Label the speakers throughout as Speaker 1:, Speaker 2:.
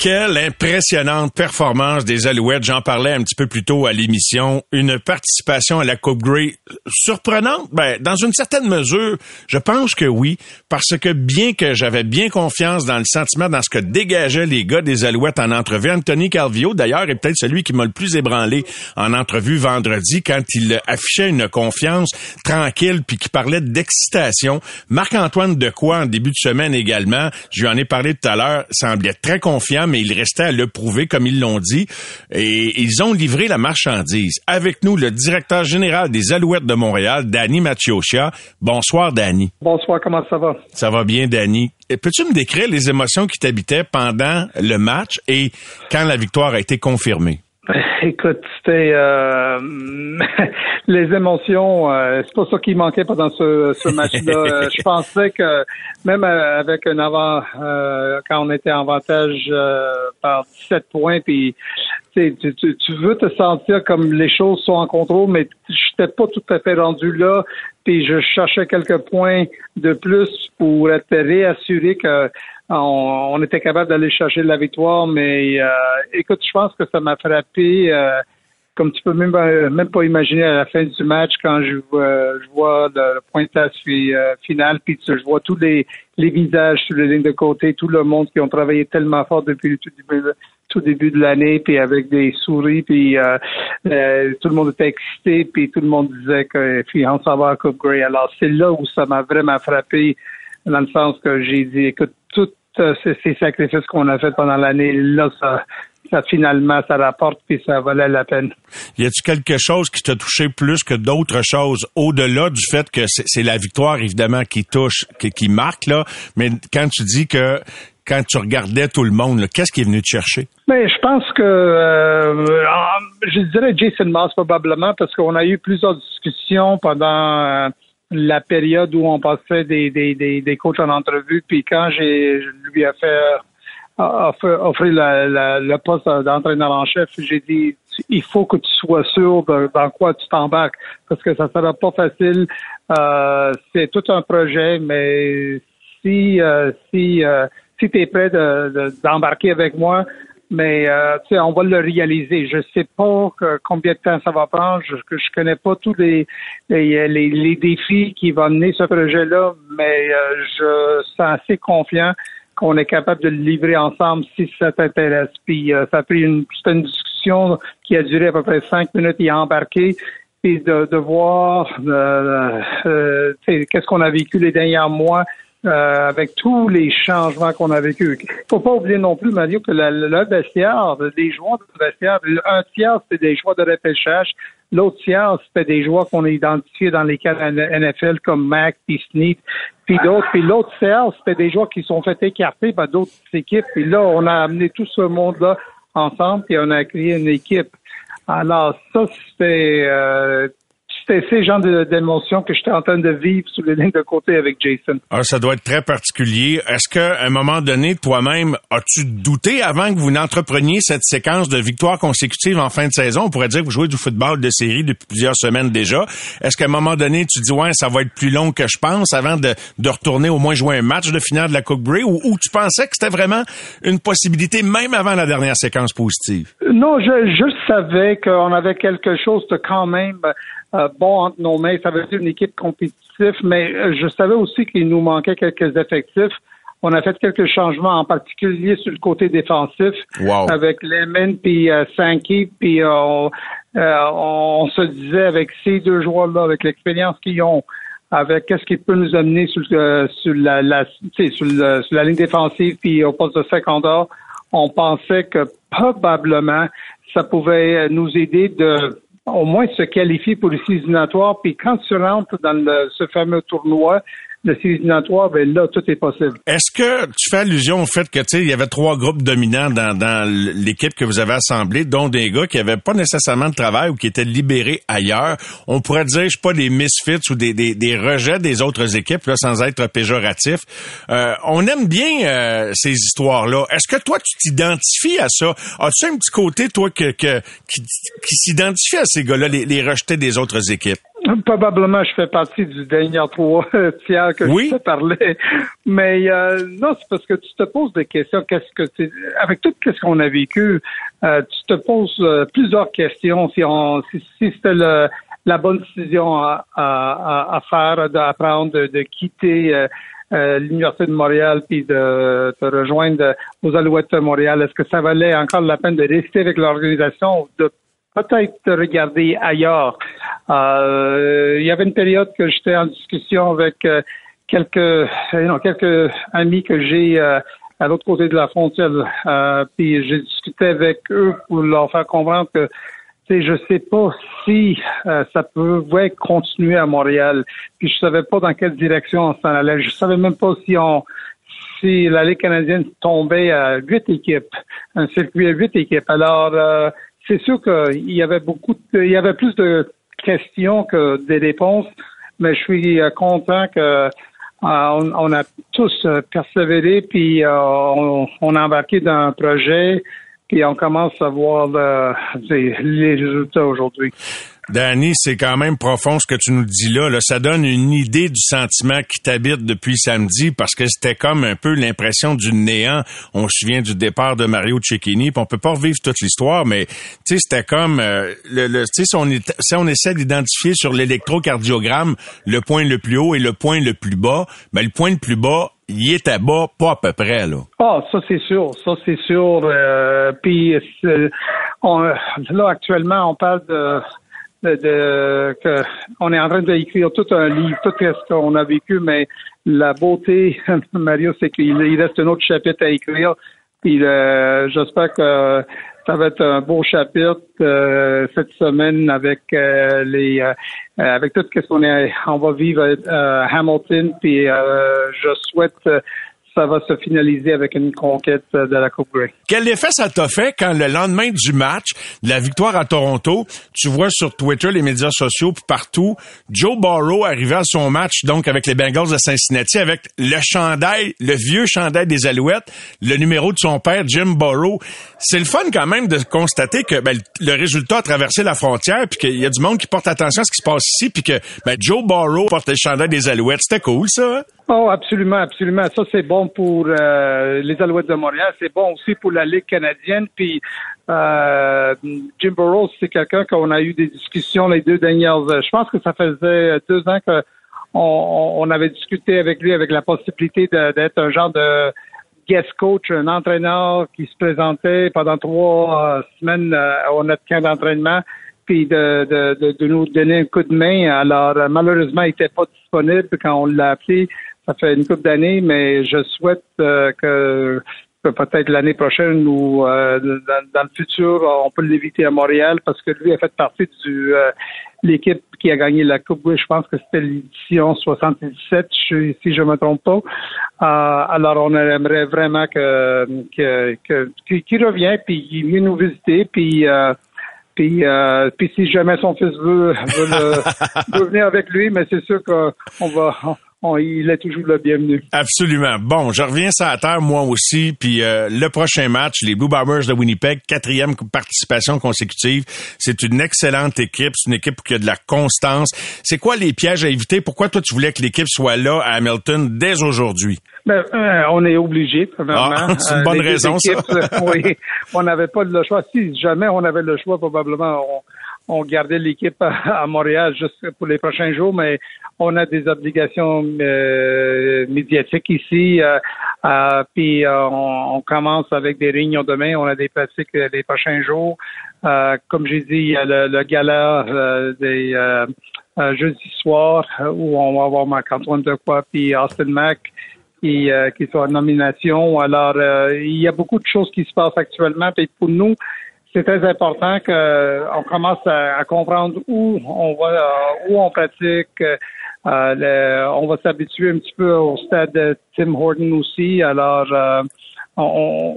Speaker 1: Quelle impressionnante performance des Alouettes. J'en parlais un petit peu plus tôt à l'émission. Une participation à la Coupe Grey surprenante. Ben, dans une certaine mesure, je pense que oui, parce que bien que j'avais bien confiance dans le sentiment, dans ce que dégageaient les gars des Alouettes en entrevue, Anthony Calvio, d'ailleurs, est peut-être celui qui m'a le plus ébranlé en entrevue vendredi quand il affichait une confiance tranquille puis qui parlait d'excitation. Marc-Antoine Decoy, en début de semaine également, je lui en ai parlé tout à l'heure, semblait très confiant, mais il restait à le prouver, comme ils l'ont dit. Et ils ont livré la marchandise. Avec nous, le directeur général des Alouettes de Montréal, Danny Machiocia. Bonsoir, Danny.
Speaker 2: Bonsoir, comment ça va?
Speaker 1: Ça va bien, Danny. Peux-tu me décrire les émotions qui t'habitaient pendant le match et quand la victoire a été confirmée?
Speaker 2: Écoute, c'était euh, les émotions. Euh, c'est pas ça qui manquait pendant ce, ce match-là. je pensais que même avec un avant, euh, quand on était en avantage par 17 points, puis tu, tu, tu, veux te sentir comme les choses sont en contrôle, mais j'étais pas tout à fait rendu là. Puis je cherchais quelques points de plus pour être réassuré que on, était capable d'aller chercher la victoire, mais euh, écoute, je pense que ça m'a frappé. Euh, comme tu peux même, euh, même pas imaginer à la fin du match quand je vois, je vois le pointage final, puis je vois tous les, les visages sur les lignes de côté, tout le monde qui ont travaillé tellement fort depuis le tout début, tout début de l'année, puis avec des souris, puis tout le monde était excité, puis tout le monde disait que on s'en va à Coupe Grey. Alors c'est là où ça m'a vraiment frappé, dans le sens que j'ai dit, écoute, tout ces sacrifices qu'on a fait pendant l'année, là, ça, ça finalement, ça rapporte puis ça valait la peine.
Speaker 1: Y a-t-il quelque chose qui t'a touché plus que d'autres choses, au-delà du fait que c'est la victoire, évidemment, qui touche, qui, qui, marque, là, mais quand tu dis que quand tu regardais tout le monde, qu'est-ce qui est venu te chercher?
Speaker 2: Mais je pense que euh, je dirais Jason Moss probablement parce qu'on a eu plusieurs discussions pendant euh, la période où on passait des, des, des, des coachs en entrevue, puis quand j'ai lui ai fait offrir le poste d'entraîneur en chef, j'ai dit il faut que tu sois sûr de, dans quoi tu t'embarques parce que ça sera pas facile. Euh, c'est tout un projet, mais si euh, si euh, si tu es prêt d'embarquer de, avec moi, mais euh, on va le réaliser. Je sais pas combien de temps ça va prendre. Je, je connais pas tous les les, les, défis qui vont mener ce projet-là, mais euh, je suis assez confiant qu'on est capable de le livrer ensemble si ça t'intéresse. Puis euh, ça a pris une, une discussion qui a duré à peu près cinq minutes et embarqué et de, de voir euh, euh qu'est-ce qu'on a vécu les derniers mois euh, avec tous les changements qu'on a vécu. faut pas oublier non plus, Mario, que le, le vestiaire, les joueurs de vestiaire, un tiers, c'était des joueurs de repêchage. L'autre tiers, c'était des joueurs qu'on a identifiés dans les cas NFL comme Mac, puis Sneak, puis d'autres. Puis l'autre tiers, c'était des joueurs qui sont fait écarter par d'autres équipes. Puis là, on a amené tout ce monde-là ensemble, puis on a créé une équipe. Alors, ça, c'était euh, c'était ces genres d'émotions que j'étais en train de vivre sous les lignes de côté avec Jason.
Speaker 1: Alors, ça doit être très particulier. Est-ce qu'à un moment donné, toi-même, as-tu douté avant que vous n'entrepreniez cette séquence de victoires consécutives en fin de saison? On pourrait dire que vous jouez du football de série depuis plusieurs semaines déjà. Est-ce qu'à un moment donné, tu dis, ouais, ça va être plus long que je pense avant de, de retourner au moins jouer un match de finale de la Coupe Grey? Ou, ou tu pensais que c'était vraiment une possibilité même avant la dernière séquence positive?
Speaker 2: Non, je, je savais qu'on avait quelque chose de quand même euh, bon entre nos mains. Ça veut dire une équipe compétitive, mais euh, je savais aussi qu'il nous manquait quelques effectifs. On a fait quelques changements, en particulier sur le côté défensif, avec Lemon puis euh, Sankey, puis on, se disait avec ces deux joueurs-là, avec l'expérience qu'ils ont, avec qu'est-ce qui peut nous amener sur, sur la, la sur, la ligne défensive puis au poste de secondaire, on pensait que probablement ça pouvait nous aider de au moins se qualifier pour les séries Puis quand tu rentres dans ce fameux tournoi, ben là, tout est possible.
Speaker 1: Est-ce que tu fais allusion au fait que, tu sais, il y avait trois groupes dominants dans, dans l'équipe que vous avez assemblée, dont des gars qui avaient pas nécessairement de travail ou qui étaient libérés ailleurs? On pourrait dire, je sais pas, des misfits ou des, des, des rejets des autres équipes, là, sans être péjoratif. Euh, on aime bien euh, ces histoires-là. Est-ce que toi, tu t'identifies à ça? As-tu un petit côté, toi, que, que qui, qui s'identifie à ces gars-là, les, les rejetés des autres équipes?
Speaker 2: Probablement, je fais partie du dernier trois tiers que je te parlais. Mais euh, non, c'est parce que tu te poses des questions. Qu'est-ce que c'est avec tout ce qu'on a vécu, euh, tu te poses euh, plusieurs questions. Si on, si, c'était la bonne décision à, à, à faire, d'apprendre, de, de, quitter. l'Université de Montréal puis de te rejoindre aux Alouettes de Montréal. Est-ce que ça valait encore la peine de rester avec l'organisation ou de peut-être regarder ailleurs. Euh, il y avait une période que j'étais en discussion avec euh, quelques non, quelques amis que j'ai euh, à l'autre côté de la frontière. puis j'ai discuté avec eux pour leur faire comprendre que je sais pas si ça pouvait continuer à Montréal. Puis je savais pas dans quelle direction on s'en allait. Je savais même pas si on si la Ligue canadienne tombait à huit équipes, un circuit à huit équipes. Alors c'est sûr qu'il y avait beaucoup, il y avait plus de questions que des réponses, mais je suis euh, content que euh, on, a tous euh, persévéré, puis on, on, a embarqué dans un projet, puis on commence à voir les résultats aujourd'hui.
Speaker 1: Danny, c'est quand même profond ce que tu nous dis là. là. Ça donne une idée du sentiment qui t'habite depuis samedi parce que c'était comme un peu l'impression du néant. On se souvient du départ de Mario Cecchini, puis on peut pas revivre toute l'histoire, mais tu sais, c'était comme euh, le, si on, si on essaie d'identifier sur l'électrocardiogramme le point le plus haut et le point le plus bas, ben le point le plus bas, il était bas, pas à peu près, là.
Speaker 2: Ah, ça c'est sûr, ça c'est sûr. Euh, puis là, actuellement, on parle de de, que on est en train d'écrire tout un livre, tout ce qu'on a vécu, mais la beauté, Mario, c'est qu'il reste un autre chapitre à écrire. Puis euh, j'espère que ça va être un beau chapitre euh, cette semaine avec euh, les avec tout ce qu'on est on va vivre à Hamilton. Puis je souhaite ça va se finaliser avec une conquête de la Coupe Grey.
Speaker 1: Quel effet ça t'a fait quand le lendemain du match, de la victoire à Toronto, tu vois sur Twitter, les médias sociaux, puis partout, Joe Burrow arrivait à son match donc avec les Bengals de Cincinnati avec le chandail, le vieux chandail des Alouettes, le numéro de son père Jim Burrow. C'est le fun quand même de constater que ben, le résultat a traversé la frontière, puis qu'il y a du monde qui porte attention à ce qui se passe ici, puis que ben, Joe Burrow porte le chandail des Alouettes. C'était cool ça. Hein?
Speaker 2: Oh, absolument, absolument. Ça, c'est bon pour euh, les Alouettes de Montréal. C'est bon aussi pour la Ligue canadienne. Puis, euh, Jim Burrows, c'est quelqu'un qu'on a eu des discussions les deux dernières. Je pense que ça faisait deux ans qu'on on avait discuté avec lui avec la possibilité d'être un genre de guest coach, un entraîneur qui se présentait pendant trois euh, semaines au notre camp d'entraînement puis de, de, de, nous donner un coup de main. Alors, malheureusement, il n'était pas disponible quand on l'a appelé ça fait une couple d'années, mais je souhaite euh, que, peut-être l'année prochaine ou euh, dans, le futur, on peut l'éviter à Montréal parce que lui a fait partie de euh, l'équipe qui a gagné la Coupe. Je pense que c'était l'édition 77, si je me trompe pas. alors, on aimerait vraiment que qu'il revienne puis qu'il vienne nous visiter puis puis, puis si jamais son fils veut, veut, venir avec lui, mais c'est sûr qu'on va il est toujours le bienvenu.
Speaker 1: Absolument. Bon, je reviens ça à terre moi aussi. Puis euh, le prochain match, les Blue Bombers de Winnipeg, quatrième participation consécutive. C'est une excellente équipe. C'est une équipe qui a de la constance. C'est quoi les pièges à éviter? Pourquoi toi tu voulais que l'équipe soit là à Hamilton dès aujourd'hui?
Speaker 2: Ben, euh, on est obligé,
Speaker 1: ah, c'est une bonne euh, raison, ça.
Speaker 2: oui, on n'avait pas le choix. Si jamais on avait le choix, probablement on, on gardait l'équipe à, Montréal juste pour les prochains jours, mais on a des obligations euh, médiatiques ici. Euh, euh, puis on, commence avec des réunions demain. On a des pratiques les prochains jours. comme j'ai dit, il y a le, gala des jeudi soir où on va avoir Marc-Antoine Decoy puis Austin Mack. qui, euh, qui soit en nomination. Alors, euh, il y a beaucoup de choses qui se passent actuellement. Et pour nous, c'est très important qu'on commence à, comprendre où on va, où on pratique. on va s'habituer un petit peu au stade de Tim Horton aussi. Alors, on,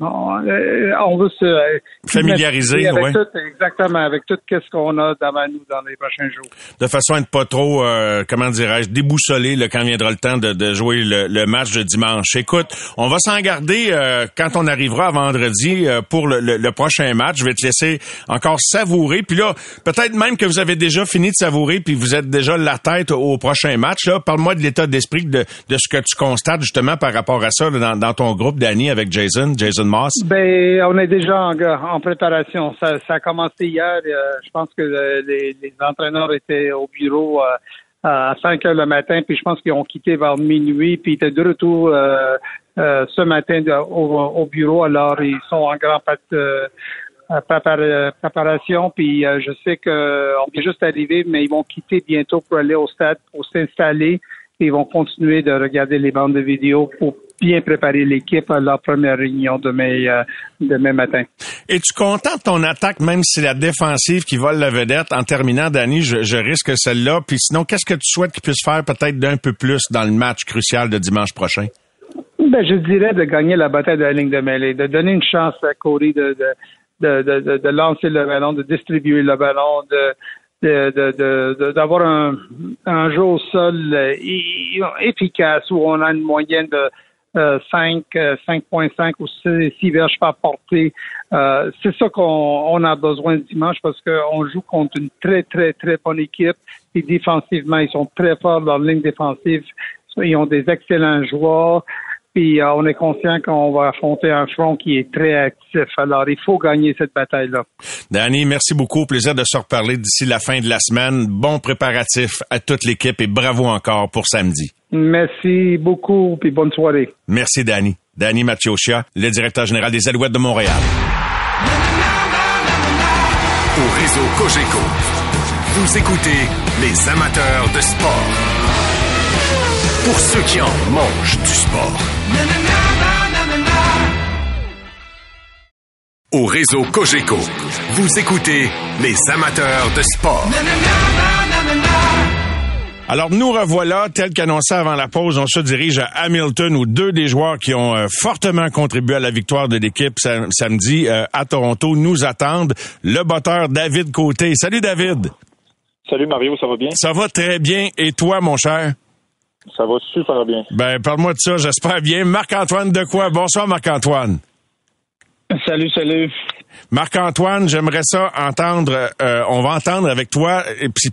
Speaker 2: on, veut se
Speaker 1: familiariser
Speaker 2: avec tout, exactement avec tout ce qu'on a devant nous dans les prochains jours.
Speaker 1: De façon à ne pas trop, euh, comment dirais-je, déboussoler le, quand viendra le temps de, jouer le, match de dimanche. Écoute, on va s'en garder euh, quand on arrivera à vendredi euh, pour le, prochain match. Je vais te laisser encore savourer. Puis là, peut-être même que vous avez déjà fini de savourer, puis vous êtes déjà la tête au prochain match. Là, parle-moi de l'état d'esprit de, de ce que tu constates justement par rapport à ça dans, dans ton groupe, Avec Jason, Jason Moss?
Speaker 2: Ben, on est déjà en, préparation. Ça, a commencé hier. Euh, je pense que euh, les, entraîneurs étaient au bureau euh, à 5 heures le matin, puis je pense qu'ils ont quitté vers minuit, puis ils étaient de retour ce matin au, bureau. Alors, ils sont en grande préparation, puis je sais qu'on vient juste arriver, mais ils vont quitter bientôt pour aller au stade, pour s'installer. Ils vont continuer de regarder les bandes de vidéo pour bien préparer l'équipe à leur première réunion demain, euh, demain matin.
Speaker 1: Es-tu content de ton attaque, même si c'est la défensive qui vole la vedette? En terminant, Danny, je, risque celle-là. Puis sinon, qu'est-ce que tu souhaites qu'ils puissent faire peut-être d'un peu plus dans le match crucial de dimanche prochain?
Speaker 2: Ben, je dirais de gagner la bataille de la ligne de mêlée, de donner une chance à Corey de, de, de, de lancer le ballon, de distribuer le ballon, de d'avoir un, un jeu au sol euh, efficace où on a une moyenne de 5, euh, 5.5 euh, ou 6, verges par portée. c'est ça qu'on a besoin dimanche parce qu'on joue contre une très, très, très bonne équipe. Et défensivement, ils sont très forts dans la ligne défensive. Ils ont des excellents joueurs. Puis euh, on est conscient qu'on va affronter un front qui est très actif. Alors, il faut gagner cette bataille-là.
Speaker 1: Danny, merci beaucoup. Plaisir de se reparler d'ici la fin de la semaine. Bon préparatif à toute l'équipe et bravo encore pour samedi.
Speaker 2: Merci beaucoup, puis bonne soirée.
Speaker 1: Merci, Danny. Danny Machiocia, le directeur général des Alouettes de Montréal.
Speaker 3: Au réseau Cogeco, vous écoutez les amateurs de sport. Pour ceux qui en mangent du sport. Au réseau Cogeco, vous écoutez les amateurs de sport.
Speaker 1: Alors nous revoilà, tel qu'annoncé avant la pause, on se dirige à Hamilton où deux des joueurs qui ont euh, fortement contribué à la victoire de l'équipe samedi euh, à Toronto nous attendent. Le botteur David Côté. Salut David.
Speaker 4: Salut Mario, ça va bien?
Speaker 1: Ça va très bien. Et toi, mon cher?
Speaker 4: Ça va super bien.
Speaker 1: Ben, parle-moi de ça, j'espère bien. Marc-Antoine de quoi? Bonsoir, Marc-Antoine.
Speaker 5: Salut, salut.
Speaker 1: Marc-Antoine, j'aimerais ça entendre, euh, on va entendre avec toi,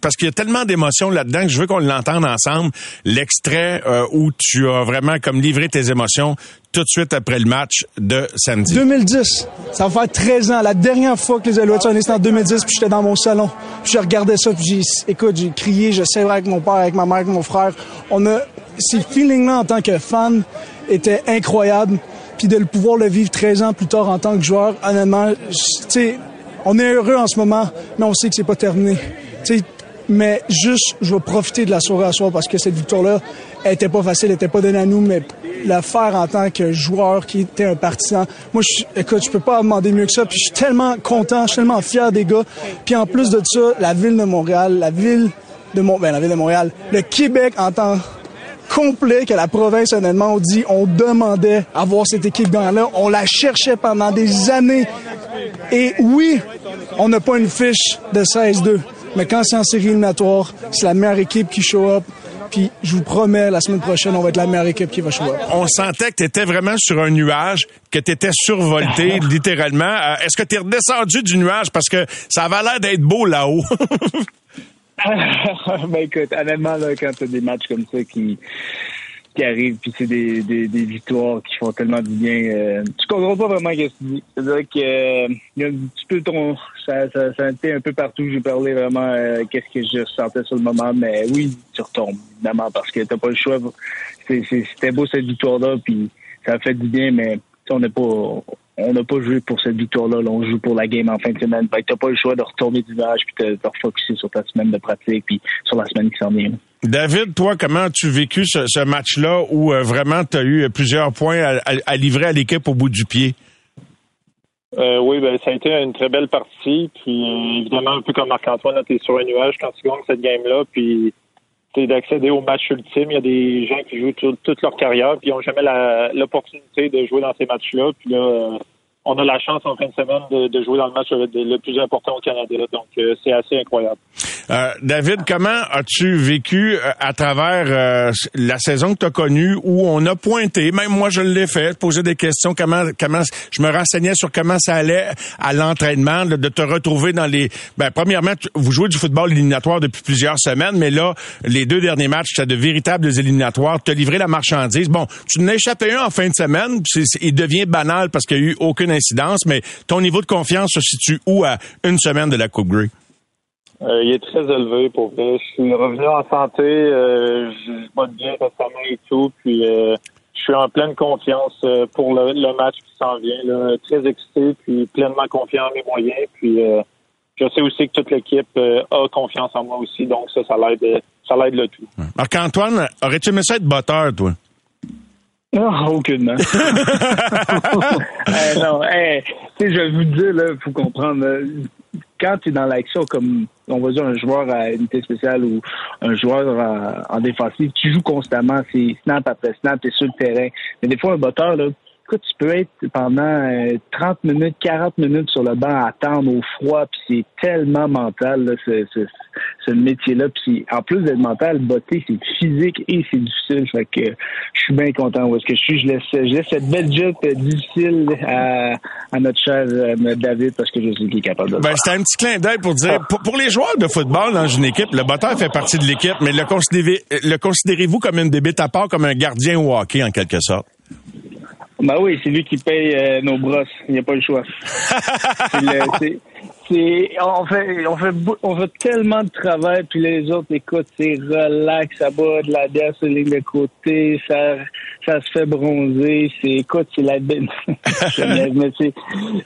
Speaker 1: parce qu'il y a tellement d'émotions là-dedans que je veux qu'on l'entende ensemble, l'extrait euh, où tu as vraiment comme livré tes émotions tout de suite après le match de samedi.
Speaker 6: 2010, ça va faire 13 ans, la dernière fois que les Alouettes sont c'était en 2010, puis j'étais dans mon salon, puis je regardais ça, puis j'ai, écoute, j'ai crié, je sais avec mon père, avec ma mère, avec mon frère. On a, ces feelings-là en tant que fan étaient incroyables puis de le pouvoir le vivre 13 ans plus tard en tant que joueur, honnêtement, tu sais, on est heureux en ce moment, mais on sait que c'est pas terminé. Tu sais, mais juste, je vais profiter de la soirée à soir parce que cette victoire-là, elle était pas facile, elle était pas donnée à nous, mais la faire en tant que joueur qui était un partisan. Moi, je, écoute, je peux pas demander mieux que ça. Puis je suis tellement content, je suis tellement fier des gars. Puis en plus de ça, la ville de Montréal, la ville de Mont, ben, la ville de Montréal, le Québec en tant complet que la province, honnêtement, on dit, on demandait à voir cette équipe là On la cherchait pendant des années. Et oui, on n'a pas une fiche de 16-2. Mais quand c'est en série éliminatoire, c'est la meilleure équipe qui show up. Puis je vous promets, la semaine prochaine, on va être la meilleure équipe qui va show up.
Speaker 1: On sentait que tu étais vraiment sur un nuage, que tu étais survolté littéralement. Euh, est-ce que tu es redescendu du nuage? Parce que ça avait l'air d'être beau là-haut?
Speaker 5: ben écoute, honnêtement, là, quand tu as des matchs comme ça qui qui arrivent, puis c'est des, des, des, victoires qui font tellement du bien, euh, tu comprends pas vraiment ce que tu dis. Que euh, y a un petit peu ton... Ça, ça, ça a été un peu partout. J'ai parlé vraiment euh, qu'est-ce que je sentais sur le moment, mais oui, tu retombes, évidemment, parce que t'as pas le choix. C'était beau cette victoire-là, puis ça a fait du bien, mais on n'est pas on n'a pas joué pour cette victoire-là. on joue pour la game en fin de semaine. Tu n'as pas le choix de retourner du village puis de te refocuser sur ta semaine de pratique puis sur la semaine qui s'en vient.
Speaker 1: David, toi, comment as-tu vécu ce, ce match-là où euh, vraiment tu as eu plusieurs points à, à- à livrer à l'équipe au bout du pied?
Speaker 4: Euh, oui, ben, ça a été une très belle partie. Puis euh, évidemment, un peu comme Marc-Antoine, tu es sur un nuage quand tu gagnes cette game-là. Puis d'accéder au match ultime. Il y a des gens qui jouent tout- toute leur carrière puis ils n'ont jamais l'opportunité de jouer dans ces matchs-là. Puis là, on a la chance en fin de semaine de, jouer dans le match le, le plus important au Canada. Donc euh, c'est assez incroyable.
Speaker 1: Euh, David, comment as-tu vécu euh, à travers euh, la saison que tu as connue où on a pointé, même moi je l'ai fait, poser des questions, comment comment je me renseignais sur comment ça allait à l'entraînement, de, te retrouver dans les ben premièrement, vous jouez du football éliminatoire depuis plusieurs semaines, mais là les deux derniers matchs, c'était de véritables éliminatoires, te livrer la marchandise. Bon, tu n'as échappé un en fin de semaine, puis il devient banal parce qu'il n'y a eu aucune incidence, mais ton niveau de confiance se situe où à une semaine de la Coupe Grey?
Speaker 4: Euh, il est très élevé pour vrai. Je suis revenu en santé, euh, je botte bien récemment et tout, puis euh, je suis en pleine confiance euh, pour le, le match qui s'en vient. Là. Très excité, puis pleinement confiant en mes moyens. Puis euh, je sais aussi que toute l'équipe euh, a confiance en moi aussi, donc ça, ça l'aide, ça l'aide le tout.
Speaker 1: Marc-Antoine, aurais-tu aimé ça être botteur, toi?
Speaker 5: Non, aucunement. Eh, non, tu sais, je vais vous dire, là, faut comprendre, quand tu es dans l'action comme, on va dire, un joueur à unité spéciale ou un joueur en, en défensive, tu joues constamment, c'est snap après snap, tu es sur le terrain. Mais des fois, un botteur, là, écoute, tu peux être pendant euh, 30 minutes, 40 minutes sur le banc à attendre au froid, puis c'est tellement mental, là, ce, ce, ce métier-là. Puis en plus d'être mental, botter, c'est physique et c'est difficile. Fait que je suis bien content où est-ce que je suis. Je laisse, je laisse cette belle job euh, difficile à, à notre cher euh, David parce que je sais qu'il est capable de le
Speaker 1: Ben,
Speaker 5: faire.
Speaker 1: c'était un petit clin d'œil pour dire, pour, pour les joueurs de football dans une équipe, le botteur fait partie de l'équipe, mais le considérez, le considérez-vous comme une débite à part, comme un gardien au hockey, en quelque sorte?
Speaker 5: Ben oui, c'est lui qui paye euh, nos brosses. Il n'y a pas le choix. C'est le- c'est- on fait, on fait, on fait tellement de travail, puis les autres, écoute, c'est relax, ça bat de la bière sur les de côté, ça, ça se fait bronzer, c'est, écoute, c'est la belle. Mais c'est,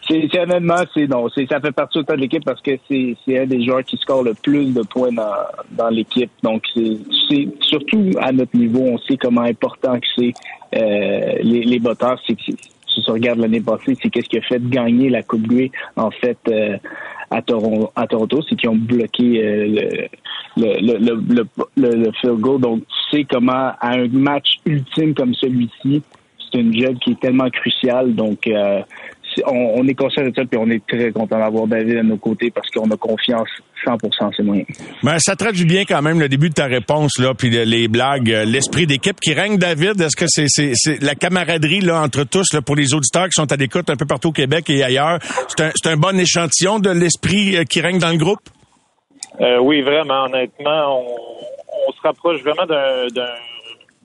Speaker 5: c'est, honnêtement, c'est non, c'est, ça fait partie autant de l'équipe parce que c'est, c'est un des joueurs qui score le plus de points dans, dans l'équipe. Donc, c'est, c'est surtout à notre niveau, on sait comment important que c'est euh, les, les batteurs, c'est si tu regardes l'année passée, c'est qu'est-ce qui a fait gagner la Coupe Grey, en fait, euh, à, Toron- à Toronto, c'est qu'ils ont bloqué euh, le, le, le, le, field goal. Donc, tu sais comment, à un match ultime comme celui-ci, c'est une job qui est tellement cruciale. Donc, euh, on, on est conscient de ça, puis on est très content d'avoir David à nos côtés parce qu'on a confiance 100% en ses moyens.
Speaker 1: Ben, ça traduit bien quand même le début de ta réponse, là, puis le- les blagues, euh, l'esprit d'équipe qui règne, David. Est-ce que c'est, c'est, c'est la camaraderie, là, entre tous, là, pour les auditeurs qui sont à l'écoute un peu partout au Québec et ailleurs? C'est un, c'est un bon échantillon de l'esprit euh, qui règne dans le groupe?
Speaker 4: Euh, oui, vraiment, honnêtement, on, on se rapproche vraiment d'un, d'un,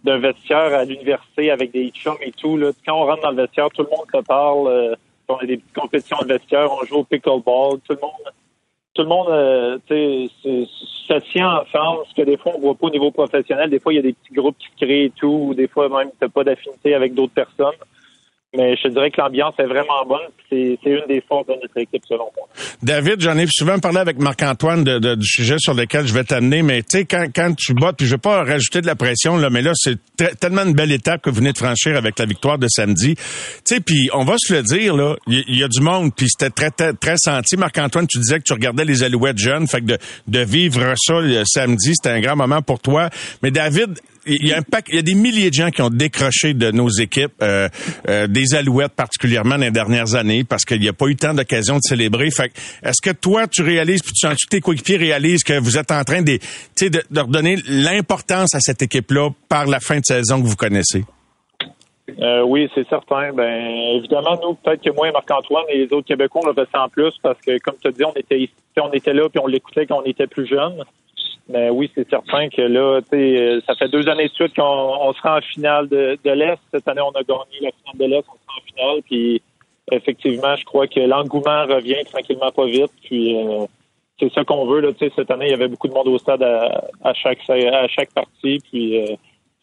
Speaker 4: d'un vestiaire à l'université avec des chums et tout. Là. Quand on rentre dans le vestiaire, tout le monde se parle. euh, on a des petites compétitions de vestiaire, on joue au pickleball. Tout le monde, tout le monde, euh, se tient ensemble. Ce que des fois on voit pas au niveau professionnel. Des fois, il y a des petits groupes qui créent et tout. Ou des fois, même, t'as pas d'affinité avec d'autres personnes. Mais je te dirais que l'ambiance est vraiment bonne. C'est, une des forces de notre équipe, selon moi.
Speaker 1: David, j'en ai souvent parlé avec Marc-Antoine de, de- du sujet sur lequel je vais t'amener, mais tu sais, quand, quand tu bottes, puis je vais pas rajouter de la pression, là, mais là, c'est te- tellement une belle étape que vous venez de franchir avec la victoire de samedi. Tu sais, puis on va se le dire, là, il y, il y a du monde, puis c'était très, très, très senti. Marc-Antoine, tu disais que tu regardais les Alouettes jeunes, fait que de, de vivre ça le samedi, c'était un grand moment pour toi. Mais David, il y a des milliers de gens qui ont décroché de nos équipes, euh, euh, des Alouettes particulièrement dans les dernières années, parce qu'il n'y a pas eu tant d'occasions de célébrer. Fait est-ce que toi, tu réalises, puis tu sens que tes coéquipiers réalisent que vous êtes en train de, de, redonner l'importance à cette équipe-là par la fin de saison que vous connaissez?
Speaker 4: Euh, oui, c'est certain. Ben, évidemment, nous, peut-être que moi et Marc-Antoine et les autres Québécois, on le ressent plus parce que, comme tu as on était on était là puis on l'écoutait quand on était plus jeune. Mais oui, c'est certain que là, euh, ça fait deux années de suite qu'on on sera en finale de, de l'Est. Cette année, on a gagné la finale de l'Est, on sera en finale. Puis, effectivement, je crois que l'engouement revient tranquillement pas vite. Puis, euh, c'est ça qu'on veut. Là, cette année, il y avait beaucoup de monde au stade à, à chaque à chaque partie. Puis, euh,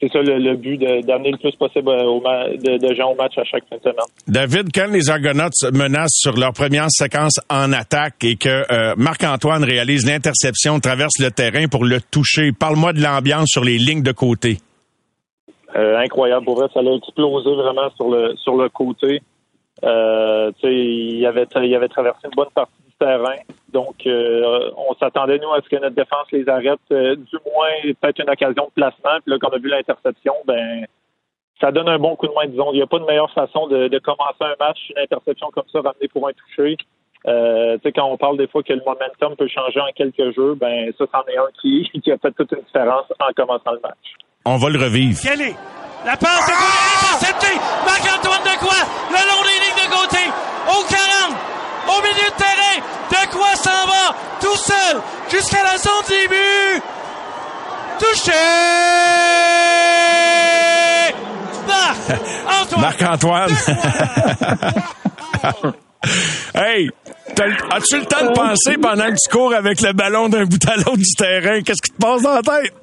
Speaker 4: c'est ça le, le but d'amener le plus possible euh, au de, de gens au match à chaque fin de semaine.
Speaker 1: David, quand les Argonauts se menacent sur leur première séquence en attaque et que euh, Marc-Antoine réalise l'interception, traverse le terrain pour le toucher, parle-moi de l'ambiance sur les lignes de côté.
Speaker 4: Euh, incroyable. Pour vrai, ça a explosé vraiment sur le sur le côté. Euh, tu sais, il avait il avait traversé une bonne partie terrain. Donc, euh, on s'attendait nous à ce que notre défense les arrête, euh, du moins peut-être une occasion de placement. Puis là, quand on a vu l'interception, ben ça donne un bon coup de main. Disons, il n'y a pas de meilleure façon de, de commencer un match, une interception comme ça ramenée pour un toucher. Euh, tu sais, quand on parle des fois que le momentum peut changer en quelques jeux, ben ça, c'en est un qui, qui a fait toute une différence en commençant le match.
Speaker 1: On va le revivre.
Speaker 7: Kelly. La passe de Goulet interceptée. Marc-Antoine de quoi? Le long des côté. Au 40. Au milieu de terrain. De quoi s'en va? Tout seul. Jusqu'à la zone début. Touché! Marc-Antoine.
Speaker 1: Marc-Antoine. hey, as-tu le temps de penser pendant que tu cours avec le ballon d'un bout à l'autre du terrain? Qu'est-ce qui te passe dans la tête?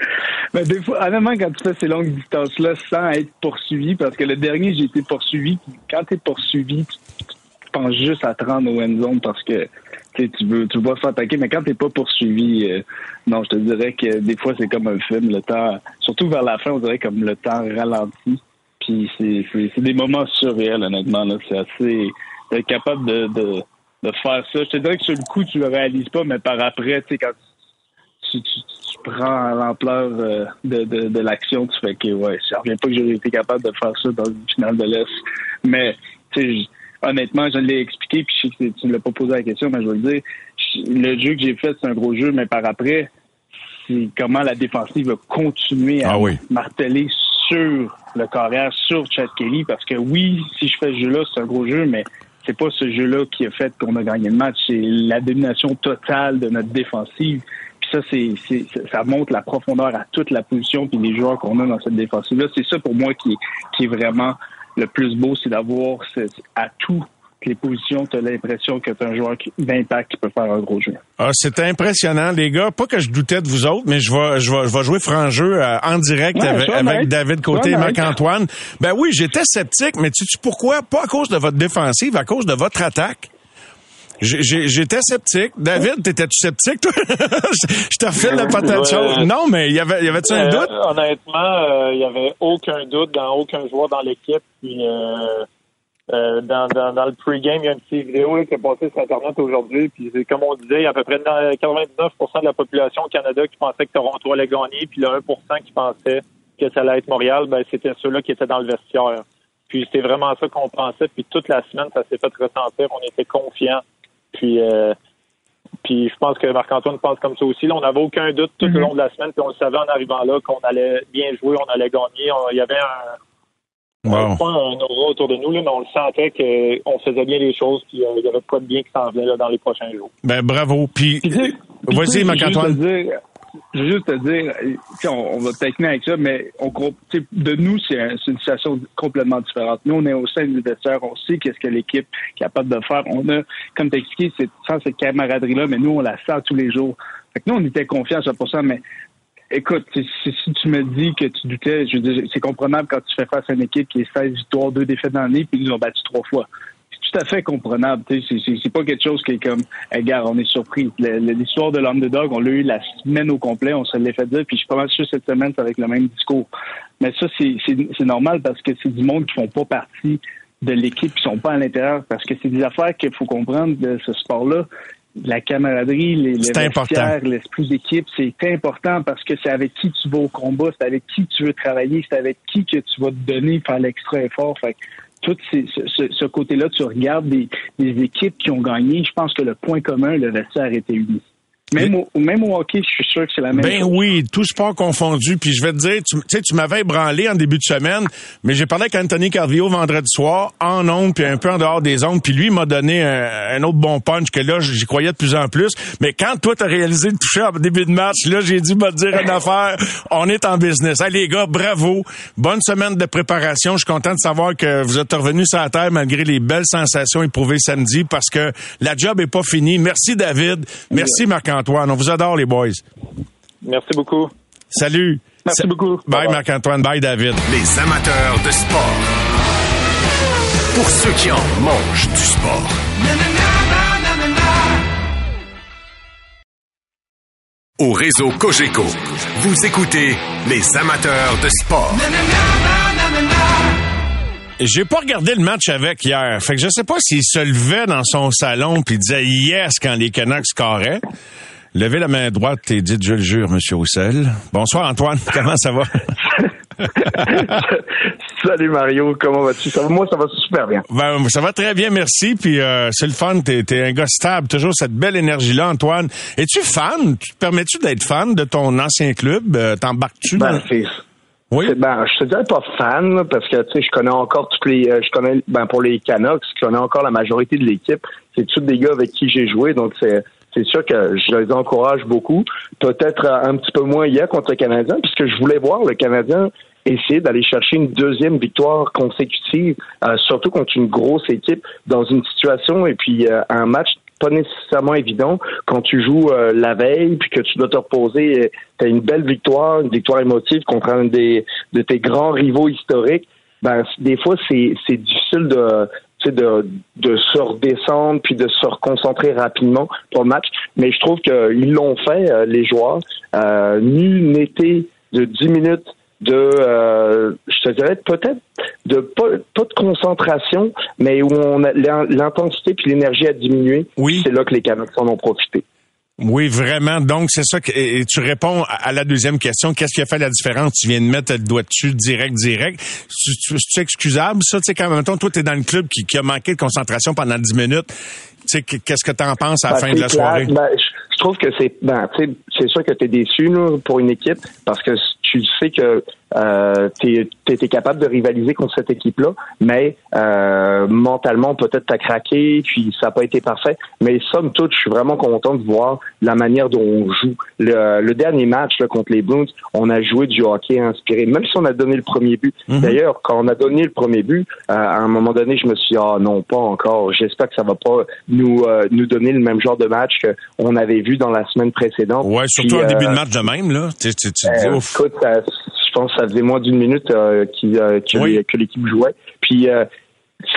Speaker 5: Ben, des fois, honnêtement, quand tu fais ces longues distances-là sans être poursuivi, parce que le dernier, j'ai été poursuivi. Quand tu es poursuivi, tu, penses juste à te rendre au end zone parce que tu veux, tu veux pas te faire attaquer. Mais quand t'es pas poursuivi, euh, non, je te dirais que des fois, c'est comme un film. Le temps, surtout vers la fin, on dirait comme le temps ralentit. Puis c'est, des moments surréels, honnêtement. C'est assez. Capable de, de, faire ça. Je te dirais que sur le coup, tu le réalises pas, mais par après, tu sais, quand tu, tu prends l'ampleur euh, de, de, de l'action, tu fais que ouais, je reviens pas que j'aurais été capable de faire ça dans une finale de l'Est. Mais tu sais, j- honnêtement, je l'ai expliqué, puis je tu ne l'as pas posé la question, mais je vais le dire. Je- Le jeu que j'ai fait, c'est un gros jeu, mais par après, c'est comment la défensive va continuer à
Speaker 1: Ah oui.
Speaker 5: marteler sur le carrière, sur Chad Kelly, parce que oui, si je fais ce jeu-là, c'est un gros jeu, mais c'est pas ce jeu-là qui a fait qu'on a gagné le match, c'est la domination totale de notre défensive. Ça, c'est, c'est, c'est- ça montre la profondeur à toute la position puis les joueurs qu'on a dans cette défensive-là. C'est ça pour moi qui est, qui est vraiment le plus beau, c'est d'avoir à toutes les positions, tu as l'impression que tu un joueur d'impact qui peut faire un gros jeu.
Speaker 1: Ah, c'était impressionnant, les gars. Pas que je doutais de vous autres, mais je vais, je vais, je vais jouer franc jeu euh, en direct
Speaker 5: Ouais,
Speaker 1: avec, avec. David Côté et. Marc-Antoine. Ben oui, j'étais sceptique, mais tu sais pourquoi? Pas à cause de votre défensive, à cause de votre attaque. J'étais sceptique. David, t'étais-tu sceptique, toi? je te refile la patate chaude. Non, mais y avait, y avait-tu un
Speaker 4: Euh,
Speaker 1: doute?
Speaker 4: Honnêtement, euh, il y avait aucun doute dans aucun joueur dans l'équipe. Puis euh, euh, dans, dans, dans le pre-game, il y a une petite vidéo là, qui est passée sur Internet aujourd'hui. Puis comme on disait, il y a à peu près 99% de la population au Canada qui pensait que Toronto allait gagner, puis le 1% qui pensait que ça allait être Montréal, ben c'était ceux-là qui étaient dans le vestiaire. Puis c'était vraiment ça qu'on pensait. Puis toute la semaine, ça s'est fait ressentir. On était confiants. Puis euh, puis je pense que Marc-Antoine pense comme ça aussi. Là, on n'avait aucun doute tout le long de la semaine, puis on le savait en arrivant là qu'on allait bien jouer, on allait gagner. On- Il y avait un,
Speaker 1: Wow.
Speaker 4: pas un aura autour de nous, là, mais on le sentait qu'on faisait bien les choses, puis euh, il y avait pas de bien qui s'en venait là, dans les prochains jours.
Speaker 1: Ben bravo. Puis,
Speaker 5: Puis,
Speaker 1: vas-y, Marc-Antoine.
Speaker 5: Je veux juste te dire- on, va techniquer avec ça, mais on, de nous, c'est un- c'est une situation complètement différente. Nous, on est au sein du vestiaire, on sait qu'est-ce que l'équipe est capable de faire. On a, comme tu expliqué, c'est sans cette camaraderie-là, mais nous, on la sent tous les jours. Fait que nous, on était confiants à 100%, mais écoute, si, tu me dis que tu doutais, je veux dire, c'est comprenable quand tu fais face à une équipe qui est 16 victoires, 2 défaites dans l'année, puis ils nous ont battu trois fois tout à fait comprenable. C'est, pas quelque chose qui est comme, gars, on est surpris. L'histoire de l'underdog, on l'a eu la semaine au complet, on se l'est fait dire, puis je suis pas mal sûr cette semaine, c'est avec le même discours. Mais ça, c'est, normal parce que c'est du monde qui font pas partie de l'équipe, qui sont pas à l'intérieur, parce que c'est des affaires qu'il faut comprendre de ce sport-là. La camaraderie, les, les l'esprit d'équipe, c'est important parce que c'est avec qui tu vas au combat, c'est avec qui tu veux travailler, c'est avec qui que tu vas te donner, faire l'extra effort. Fait tout ces- ce, ce- côté-là, tu regardes des, des équipes qui ont gagné, je pense que le point commun, le vestiaire était uni. Même, au, même au hockey, je suis sûr que c'est la même
Speaker 1: Ben
Speaker 5: chose.
Speaker 1: oui, tout sport confondu. Puis je vais te dire, tu sais, tu m'avais ébranlé en début de semaine, mais j'ai parlé avec Anthony Carvio vendredi soir, en ondes, puis un peu en dehors des ondes, puis lui il m'a donné un, un autre bon punch que là, j'y croyais de plus en plus. Mais quand toi, t'as réalisé le toucher en début de match, là, j'ai dit, me dire une affaire, on est en business. Hey, les gars, bravo. Bonne semaine de préparation. Je suis content de savoir que vous êtes revenus sur la terre malgré les belles sensations éprouvées samedi, parce que la job est pas finie. Merci, David. Merci, Marc-Antoine. On vous adore, les boys.
Speaker 4: Merci beaucoup.
Speaker 1: Salut.
Speaker 2: Merci beaucoup.
Speaker 1: Bye, Marc-Antoine. Bye, David.
Speaker 3: Les amateurs de sport. Pour ceux qui en mangent du sport. Au réseau Cogeco, vous écoutez les amateurs de sport.
Speaker 1: J'ai pas regardé le match avec hier. Fait que je sais pas s'il se levait dans son salon puis disait yes quand les Canucks scoraient. Levez la main droite et dites je le jure, Monsieur Roussel. Bonsoir Antoine, comment ça va?
Speaker 8: Salut Mario, comment vas-tu? Ça va- moi, ça va super bien.
Speaker 1: Ben, ça va très bien, merci. Puis euh, c'est le fun, t'es es un gars stable, toujours cette belle énergie-là, Antoine. Es-tu fan? Tu te permets-tu d'être fan de ton ancien club? Euh, T'embarques-tu
Speaker 8: Ben,
Speaker 1: dans...
Speaker 8: c'est- ben, je te dirais pas fan, parce que, tu sais, je connais encore toutes les, euh, je connais, ben, pour les Canucks, je connais encore la majorité de l'équipe. C'est tous des gars avec qui j'ai joué, donc c'est, c'est sûr que je les encourage beaucoup. Peut-être euh, un petit peu moins hier contre le Canadien, puisque je voulais voir le Canadien essayer d'aller chercher une deuxième victoire consécutive, euh, surtout contre une grosse équipe dans une situation et puis euh, un match pas nécessairement évident quand tu joues euh, la veille puis que tu dois te reposer. Tu as une belle victoire, une victoire émotive contre un des de tes grands rivaux historiques. Ben des fois c'est c'est difficile de de, de se redescendre puis de se reconcentrer rapidement pour le match. Mais je trouve qu'ils l'ont fait, euh, les joueurs. Euh, nul n'était de 10 minutes de, euh, je te dirais peut-être de pas, pas de concentration, mais où on l'intensité puis l'énergie a diminué.
Speaker 1: Oui.
Speaker 8: C'est là que les Canucks en ont profité.
Speaker 1: Oui, vraiment. Donc, c'est ça que et tu réponds à la deuxième question. Qu'est-ce qui a fait la différence? Tu viens de mettre le doigt dessus direct, direct. C'est excusable, ça? Tu sais, quand même, toi, t'es dans le club qui, qui a manqué de concentration pendant 10 minutes. Tu sais, que- qu'est-ce que t'en penses à la
Speaker 8: Ben,
Speaker 1: fin de la
Speaker 8: clair.
Speaker 1: soirée?
Speaker 8: Ben, je, je trouve que c'est ben, tu c'est sûr que tu es déçu là, pour une équipe parce que tu sais que euh, tu étais capable de rivaliser contre cette équipe-là, mais euh, mentalement, peut-être t'as craqué, puis ça n'a pas été parfait. Mais somme toute, je suis vraiment content de voir la manière dont on joue. Le, le dernier match là, contre les Blues, on a joué du hockey inspiré, même si on a donné le premier but. D'ailleurs, quand on a donné le premier but, euh, à un moment donné, je me suis dit, ah non, pas encore. J'espère que ça va pas nous euh, nous donner le même genre de match qu'on avait vu dans la semaine précédente.
Speaker 1: Ouais, surtout
Speaker 8: Puis,
Speaker 1: début
Speaker 8: euh,
Speaker 1: de match de même, là. Tu, tu, tu te dis,
Speaker 8: euh,
Speaker 1: ouf.
Speaker 8: écoute, je pense que ça faisait moins d'une minute euh, qui, euh, que,
Speaker 1: Oui.
Speaker 8: les- que l'équipe jouait. Puis euh,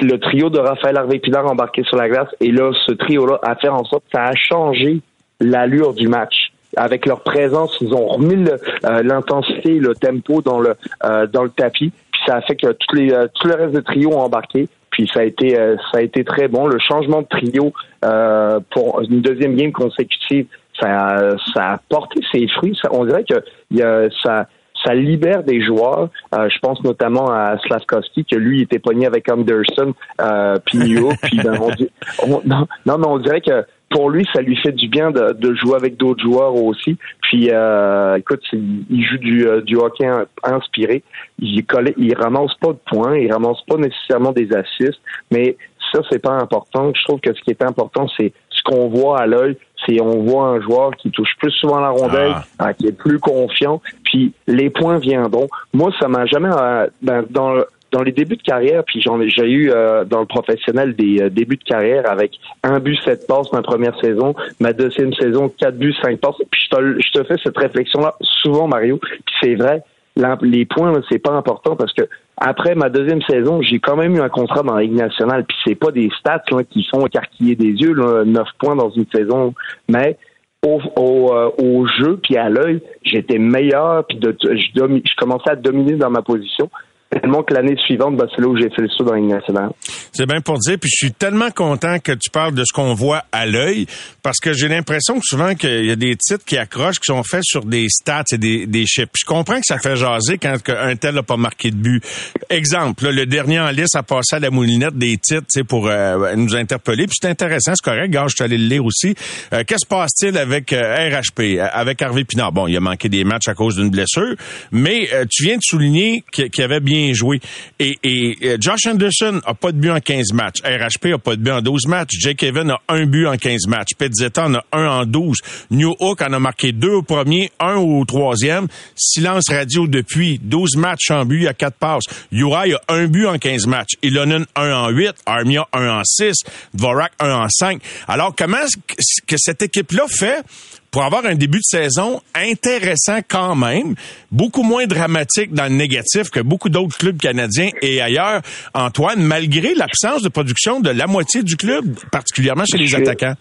Speaker 8: le trio de Raphaël Harvey Pinard embarqué sur la glace. Et là, ce trio-là a fait en sorte que ça a changé l'allure du match. Avec leur présence, ils ont remis le- euh, l'intensité, le tempo dans le euh, dans le tapis. Puis ça a fait que tous les euh, tout le reste de trio ont embarqué. Puis ça a été euh, ça a été très bon. Le changement de trio euh, pour une deuxième game consécutive, ça ça a porté ses fruits. Ça- on dirait que y a, ça ça libère des joueurs. Euh, je pense notamment à Slavkovski, que lui était pogné avec Anderson, euh, puis puis ben, on dit- on- non, non, mais on dirait que pour lui, ça lui fait du bien de, de jouer avec d'autres joueurs aussi. Puis, euh, écoute, il joue du, euh, du hockey in- inspiré. Il, colle- il ramasse pas de points, il ramasse pas nécessairement des assists, mais ça, c'est pas important. Je trouve que ce qui est important, c'est ce qu'on voit à l'œil. C'est on voit un joueur qui touche plus souvent la rondelle, hein, qui est plus confiant, puis les points viendront. Moi, ça m'a jamais euh, ben, dans le- dans les débuts de carrière, puis j'en ai j'ai eu euh, dans le professionnel des euh, débuts de carrière avec un but, sept passes ma première saison, ma deuxième saison, quatre buts, cinq passes. Puis je te, je te fais cette réflexion-là souvent, Mario. Puis c'est vrai, les points, c'est pas important parce que après ma deuxième saison, j'ai quand même eu un contrat dans la Ligue nationale. Puis c'est pas des stats là, qui font écarquiller des yeux, là, neuf points dans une saison, mais au, au, euh, au jeu puis à l'œil, j'étais meilleur puis je, je commençais à dominer dans ma position. Tellement que l'année suivante, ben, c'est là où j'ai fait le saut dans Ligue nationale.
Speaker 1: C'est bien pour dire, puis je suis tellement content que tu parles de ce qu'on voit à l'œil, parce que j'ai l'impression que souvent qu'il y a des titres qui accrochent, qui sont faits sur des stats et des, des chiffres. Puis je comprends que ça fait jaser quand un tel n'a pas marqué de but. Exemple, là, le dernier en liste a passé à la moulinette des titres, pour euh, nous interpeller. Puis c'est intéressant, c'est correct. Gars, je suis allé le lire aussi. Euh, Qu'est-ce qui se passe-t-il avec euh, RHP, euh, avec Harvey Pinard? Bon, il a manqué des matchs à cause d'une blessure, mais euh, tu viens de souligner qu'il qu'il avait bien joué. Et, euh, Josh Anderson a pas de but en 15 matchs. RHP a pas de but en 12 matchs. Jake Evan a un but en 15 matchs. Petzetta en a un en 12. New Hook en a marqué deux au premier, un au troisième. Silence radio depuis 12 matchs en but, il a quatre passes. Uri a un but en 15 matchs. Ilonen un en 8. Armia un en 6. Dvorak un en 5. Alors, comment est-ce que cette équipe-là fait pour avoir un début de saison intéressant quand même, beaucoup moins dramatique dans le négatif que beaucoup d'autres clubs canadiens et ailleurs. Antoine, malgré l'absence de production de la moitié du club, particulièrement chez les attaquants.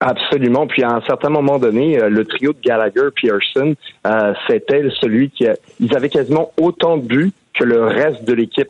Speaker 8: Absolument. Puis à un certain moment donné, euh, le trio de Gallagher, Pearson, euh, c'était celui qui, a, ils avaient quasiment autant de buts que le reste de l'équipe.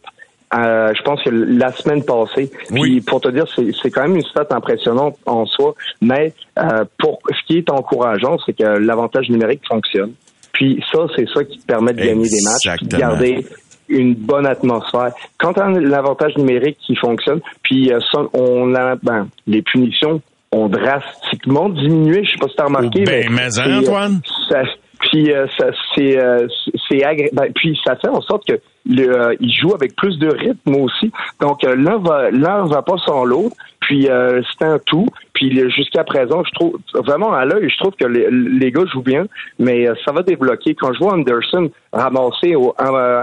Speaker 8: Euh, je pense que la semaine passée. Puis pour te dire, c'est quand même une stat impressionnante en soi. Mais euh, pour ce qui est encourageant, c'est que l'avantage numérique fonctionne. Puis ça, c'est ça qui te permet de gagner des matchs, de garder une bonne atmosphère. Quand on a l'avantage numérique qui fonctionne, puis euh, ça, on a ben, les punitions ont drastiquement diminué. Je sais pas si tu as remarqué.
Speaker 1: Ben, mais, hein, Antoine?
Speaker 8: Ça, puis euh, ça, c'est, euh, c'est ben, puis ça fait en sorte que le, euh, il joue avec plus de rythme aussi. Donc l'un va l'un va pas sans l'autre. Puis c'est un tout. Puis jusqu'à présent, je trouve vraiment à l'œil, je trouve que les, les, gars jouent bien, mais ça va débloquer. Quand je vois Anderson ramasser au,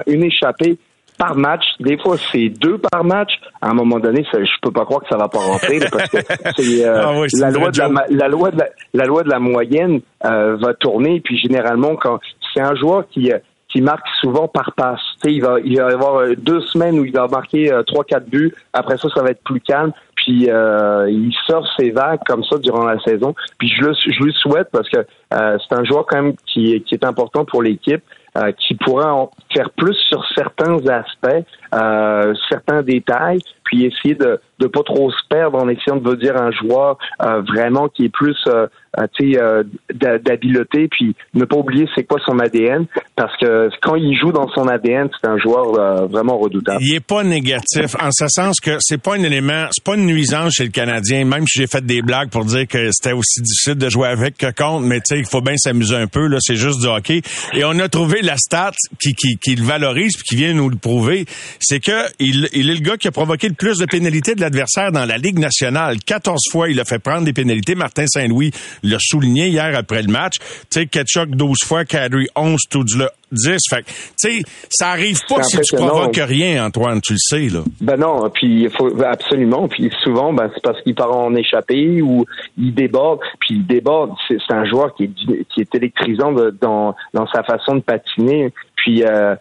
Speaker 8: une échappée par match. Des fois, c'est deux par match. À un moment donné, ça, je peux pas croire que ça va pas rentrer parce que c'est euh, ah la, loi de la, loi de la, loi de la moyenne euh, va tourner. Puis généralement, quand c'est un joueur qui euh, qui marque souvent par passe. il va, il va y avoir deux semaines où il va marquer trois, quatre buts. Après ça, ça va être plus calme. Puis il sort ses vagues comme ça durant la saison. Puis je le, je lui souhaite parce que c'est un joueur quand même qui, qui est important pour l'équipe. Euh, qui pourrait en faire plus sur certains aspects, euh, certains détails, puis essayer de ne pas trop se perdre en essayant de dire un joueur euh, vraiment qui est plus euh, euh d'habileté, puis ne pas oublier c'est quoi son ADN, parce que quand il joue dans son ADN, c'est un joueur vraiment redoutable.
Speaker 1: Il est pas négatif, en ce sens que c'est pas un élément, c'est pas une nuisance chez le Canadien, même si j'ai fait des blagues pour dire que c'était aussi difficile de jouer avec que contre, mais tu sais, il faut bien s'amuser un peu, là, c'est juste du hockey. Et on a trouvé la stat qui, qui, qui le valorise puis qui vient nous le prouver, c'est que il, il est le gars qui a provoqué le plus de pénalités de l'adversaire dans la Ligue nationale. 14 fois, il a fait prendre des pénalités. Martin Saint-Louis l'a souligné hier après le match. Tu sais, Ketchuk 12 fois, Kadri 11, tout 10. Fait tu sais, ça arrive pas si tu provoques rien, Antoine, tu le sais, là.
Speaker 8: Ben non, puis il faut absolument. Puis souvent, ben, c'est parce qu'il part en échappée ou il déborde. Puis il déborde. C'est un joueur qui est, qui est électrisant dans, dans sa façon de patiner. Puis euh,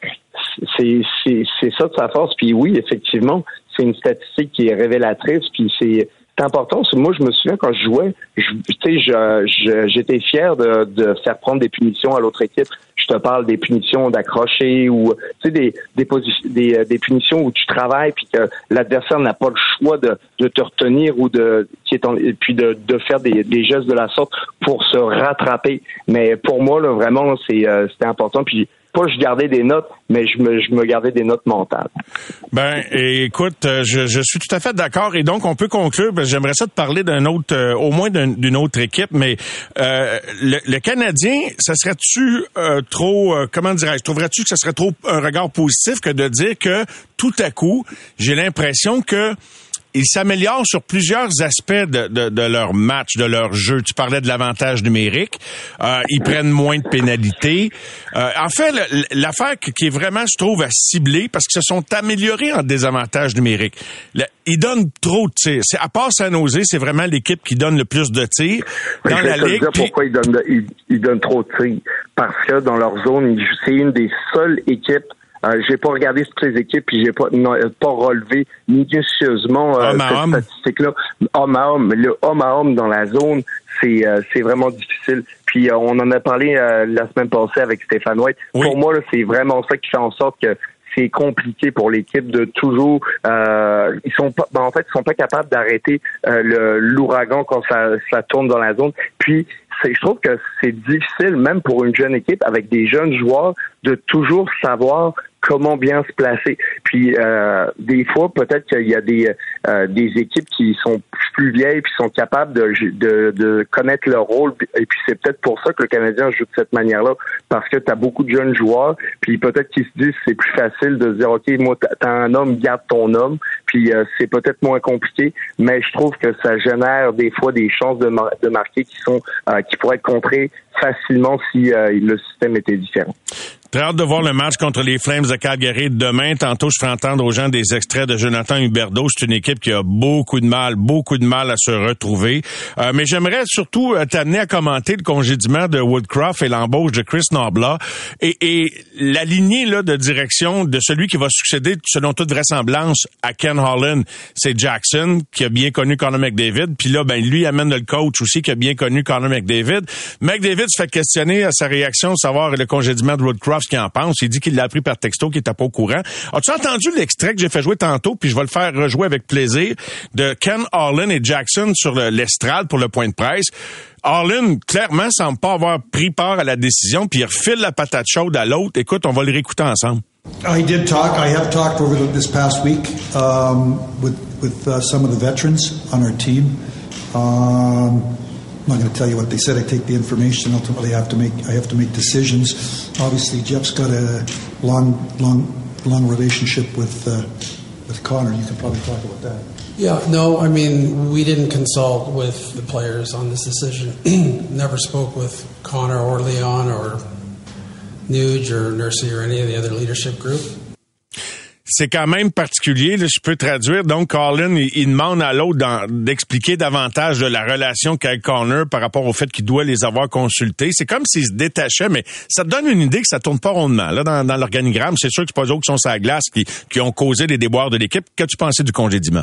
Speaker 8: c'est ça de sa force. Puis oui, effectivement, c'est une statistique qui est révélatrice. Puis c'est important. Moi, je me souviens quand je jouais, j'étais fier de, de, faire prendre des punitions à l'autre équipe. Je te parle des punitions d'accrocher ou des, des, des, des, punitions où tu travailles puis que l'adversaire n'a pas le choix de, de te retenir ou de qui est et puis de, de faire des, des, gestes de la sorte pour se rattraper. Mais pour moi, là, vraiment, c'est euh, c'était important. Puis pas je gardais des notes, mais je me, je me gardais des notes mentales.
Speaker 1: Ben, écoute, euh, je, je suis tout à fait d'accord. Et donc, on peut conclure. J'aimerais ça te parler d'un autre, euh, au moins d'une autre équipe, mais euh, le, Canadien, ça serait-tu trop, comment dirais-je, trouverais-tu que ça serait trop un regard positif que de dire que tout à coup, j'ai l'impression que ils s'améliorent sur plusieurs aspects de, de, de, leur match, de leur jeu. Tu parlais de l'avantage numérique. Euh, ils prennent moins de pénalités. Euh, en fait, l'affaire qui est vraiment, je trouve, à cibler, parce qu'ils se sont améliorés en désavantage numérique. ils donnent trop de tirs. À part San Jose, c'est vraiment l'équipe qui donne le plus de tirs dans la ligue.
Speaker 8: Dire pourquoi ils donnent, ils donnent trop de tirs. Parce que dans leur zone, c'est une des seules équipes euh, j'ai pas regardé toutes les équipes puis j'ai pas euh, pas relevé minutieusement euh, cette statistique-là. Homme à homme, le homme à homme dans la zone, c'est euh, c'est vraiment difficile. Puis on en a parlé la semaine passée avec Stéphane White. Pour moi, c'est vraiment ça qui fait en sorte que c'est compliqué pour l'équipe de toujours. Euh, ils sont pas, ben, en fait, ils sont pas capables d'arrêter le l'ouragan quand ça, ça tourne dans la zone. Puis je trouve que c'est difficile, même pour une jeune équipe avec des jeunes joueurs, de toujours savoir comment bien se placer. Puis euh, des fois, peut-être qu'il y a des euh, des équipes qui sont plus vieilles puis sont capables de, de, de connaître leur rôle. Et puis c'est peut-être pour ça que le Canadien joue de cette manière-là, parce que tu as beaucoup de jeunes joueurs. Puis peut-être qu'ils se disent c'est plus facile de se dire ok moi t'as un homme garde ton homme. Puis euh, c'est peut-être moins compliqué, mais je trouve que ça génère des fois des chances de, marquer qui sont qui pourraient être contrées facilement si le système était différent.
Speaker 1: Très hâte de voir le match contre les Flames de Calgary demain. Tantôt, je ferai entendre aux gens des extraits de Jonathan Huberdeau. C'est une équipe qui a beaucoup de mal, beaucoup de mal à se retrouver. Euh, mais j'aimerais surtout euh, t'amener à commenter le congédiement de Woodcroft et l'embauche de Chris Nobla et, et la lignée là, de direction de celui qui va succéder, selon toute vraisemblance, à Ken Holland. C'est Jackson, qui a bien connu Conor McDavid. Puis là, ben lui amène le coach aussi, qui a bien connu Conor McDavid. McDavid se fait questionner à sa réaction, savoir le congédiement de Woodcroft, ce qu'il en pense. Il dit qu'il l'a appris par texto, qu'il n'était pas au courant. As-tu entendu l'extrait que j'ai fait jouer tantôt, puis je vais le faire rejouer avec plaisir, de Ken Holland et Jackson sur l'estrade pour le point de presse? Harlan, clairement, semble pas avoir pris part à la décision, puis il refile la patate chaude à l'autre. Écoute, on va le réécouter ensemble.
Speaker 9: I did talk. I have talked over this past week um, with uh, some of the veterans on our team. Um, I'm not going to tell you what they said. I take the information. Ultimately, I have to make I have to make decisions. Obviously, Jeff's got a long, long, long relationship with uh, with Connor. You can probably talk about that.
Speaker 10: Yeah, no, I mean, we didn't consult with the players on this decision. Never spoke with Connor or Leon or Nuge or Nursey or any of the other leadership group.
Speaker 1: C'est quand même particulier. Là, je peux traduire. Donc, Colin, il, demande à l'autre d'expliquer davantage de la relation qu'a Connor par rapport au fait qu'il doit les avoir consultés. C'est comme s'il se détachait, mais ça te donne une idée que ça tourne pas rondement là, dans, dans l'organigramme. C'est sûr que c'est pas eux qui sont sur la glace qui, qui ont causé des déboires de l'équipe. Qu'as-tu pensé du congédiement?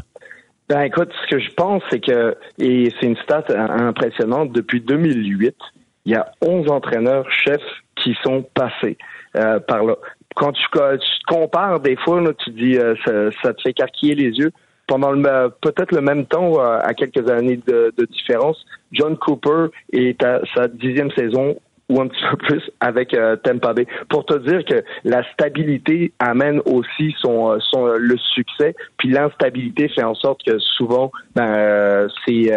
Speaker 8: Ben écoute, ce que je pense, c'est que, et c'est une stat impressionnante, depuis 2008, il y a 11 entraîneurs chefs qui sont passés euh, par là quand tu, compares des fois, tu dis euh, ça, te fait carquiller les yeux. Pendant peut-être le même temps, euh, à quelques années de, de différence, John Cooper est à sa dixième saison ou un petit peu plus avec euh, Tampa. Pour te dire que la stabilité amène aussi son, euh, son euh, le succès, puis l'instabilité fait en sorte que souvent ben, euh, c'est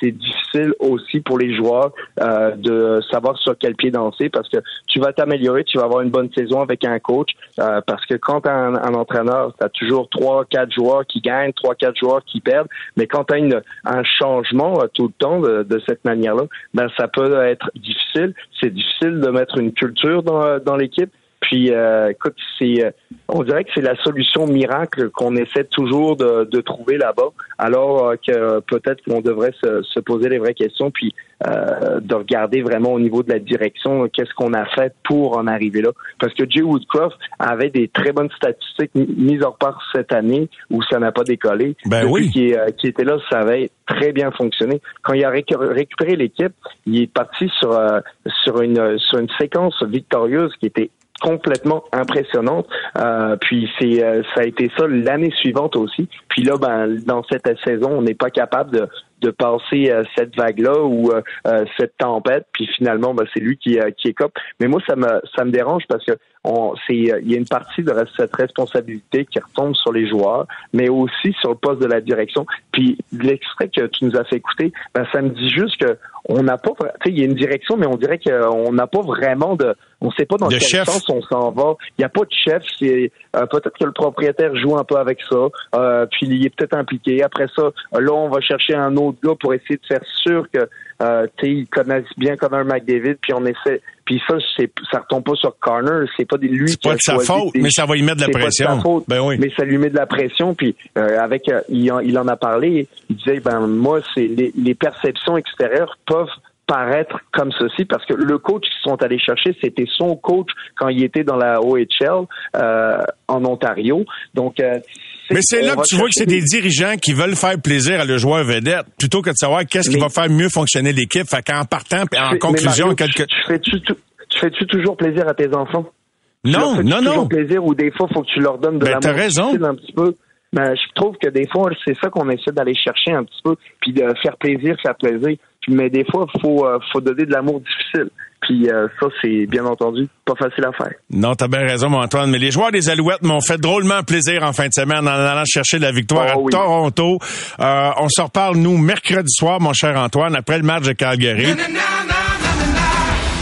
Speaker 8: c'est difficile aussi pour les joueurs de savoir sur quel pied danser parce que tu vas t'améliorer, tu vas avoir une bonne saison avec un coach parce que quand tu un, un entraîneur, tu as toujours trois quatre joueurs qui gagnent, trois quatre joueurs qui perdent, mais quand tu as un changement tout le temps de, de cette manière-là, ben ça peut être difficile, c'est difficile de mettre une culture dans, dans l'équipe. Puis, euh, écoute, c'est, euh, on dirait que c'est la solution miracle qu'on essaie toujours de, de trouver là-bas, alors euh, que peut-être qu'on devrait se, se, poser les vraies questions, puis euh, de regarder vraiment au niveau de la direction qu'est-ce qu'on a fait pour en arriver là. Parce que Jay Woodcroft avait des très bonnes statistiques mises en part cette année où ça n'a pas décollé.
Speaker 1: Ben oui.
Speaker 8: Qui, qui, était là, ça avait très bien fonctionné. Quand il a récupéré l'équipe, il est parti sur sur une sur une séquence victorieuse qui était complètement impressionnante. Euh, puis c'est euh, ça a été ça l'année suivante aussi. Puis là, ben dans cette saison, on n'est pas capable de de passer euh, cette vague-là ou cette tempête, puis finalement, ben, c'est lui qui, qui écope. Mais moi, ça me ça me dérange parce que il y a une partie de cette responsabilité qui retombe sur les joueurs, mais aussi sur le poste de la direction. Puis l'extrait que tu nous as fait écouter, ben, ça me dit juste que on n'a pas, tu sais, il y a une direction, mais on dirait qu'on n'a pas vraiment de, on sait pas dans quel sens on s'en va. Il n'y a pas de chef. C'est euh, peut-être que le propriétaire joue un peu avec ça, euh, puis il est peut-être impliqué. Après ça, là, on va chercher un autre gars pour essayer de faire sûr que, euh, tu sais, ils connaissent bien Connor McDavid, puis on essaie. Puis ça, c'est, ça retombe pas sur Connor. C'est pas lui
Speaker 1: qui pas de sa faute, mais ça va lui mettre de la pression. Pas de sa faute,
Speaker 8: ben oui. Mais ça lui met de la pression. Puis euh, avec, il, en, il en a parlé. Il disait, ben moi, c'est les, les perceptions extérieures peuvent paraître comme ceci parce que le coach qu'ils sont allés chercher, c'était son coach quand il était dans la OHL euh, en Ontario. Donc euh,
Speaker 1: mais c'est là que tu vois que c'est des dirigeants qui veulent faire plaisir à le joueur vedette plutôt que de savoir qu'est-ce qui va faire mieux fonctionner l'équipe. Fait qu'en partant, en conclusion, quelque...
Speaker 8: tu fais-tu fais toujours plaisir à tes enfants?
Speaker 1: Non, non, non.
Speaker 8: plaisir ou des fois, faut que tu leur donnes de
Speaker 1: ben, l'amour? raison.
Speaker 8: Un petit peu. Ben, je trouve que des fois, c'est ça qu'on essaie d'aller chercher un petit peu, puis de faire plaisir, faire plaisir mais des fois, il faut, euh, faut donner de l'amour difficile. Puis euh, ça, c'est bien entendu pas facile à faire.
Speaker 1: Non, t'as bien raison, mon Antoine. Mais les joueurs des Alouettes m'ont fait drôlement plaisir en fin de semaine en allant chercher la victoire
Speaker 8: oh
Speaker 1: à Toronto. Euh, on se reparle, nous, mercredi soir, mon cher Antoine, après le match de Calgary.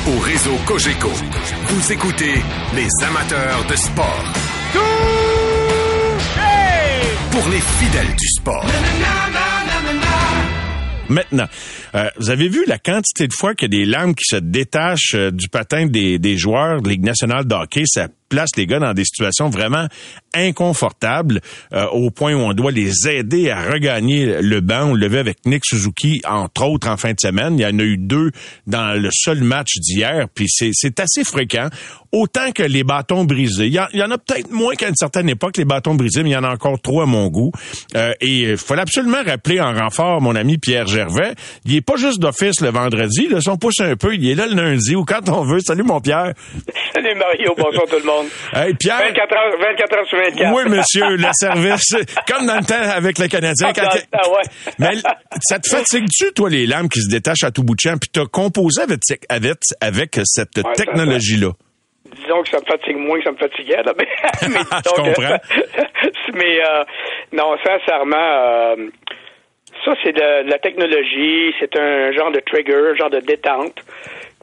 Speaker 3: Au réseau Cogeco, vous écoutez les amateurs de sport. Pour les fidèles du sport.
Speaker 1: Maintenant, euh, vous avez vu la quantité de fois qu'il y a des lames qui se détachent euh, du patin des, des joueurs de Ligue nationale de hockey, place les gars dans des situations vraiment inconfortables euh, au point où on doit les aider à regagner le banc. On le vu avec Nick Suzuki, entre autres, en fin de semaine. Il y en a eu deux dans le seul match d'hier, puis c'est assez fréquent. Autant que les bâtons brisés. Il y, en, a peut-être moins qu'à une certaine époque, les bâtons brisés, mais il y en a encore trop à mon goût. Euh, et il fallait absolument rappeler en renfort mon ami Pierre Gervais. Il est pas juste d'office le vendredi, là, son pouce un peu, il est là le lundi ou quand on veut. Salut mon Pierre.
Speaker 11: Salut Mario, bonjour tout le monde.
Speaker 1: Hey, Pierre.
Speaker 11: 24 heures, 24 heures sur 24.
Speaker 1: Oui, monsieur, le service. comme dans le temps avec le Canadien.
Speaker 11: Quand ouais.
Speaker 1: Mais ça te fatigue-tu, toi, les lames qui se détachent à tout bout de champ, puis t'as composé avec, avec, avec cette
Speaker 11: Ouais,
Speaker 1: technologie-là?
Speaker 11: Disons que ça me fatigue moins que ça me fatiguait, là. Mais, mais
Speaker 1: Je
Speaker 11: disons que-
Speaker 1: comprends.
Speaker 11: mais euh, non, sincèrement, euh, ça c'est de, de la technologie, c'est un genre de trigger, un genre de détente.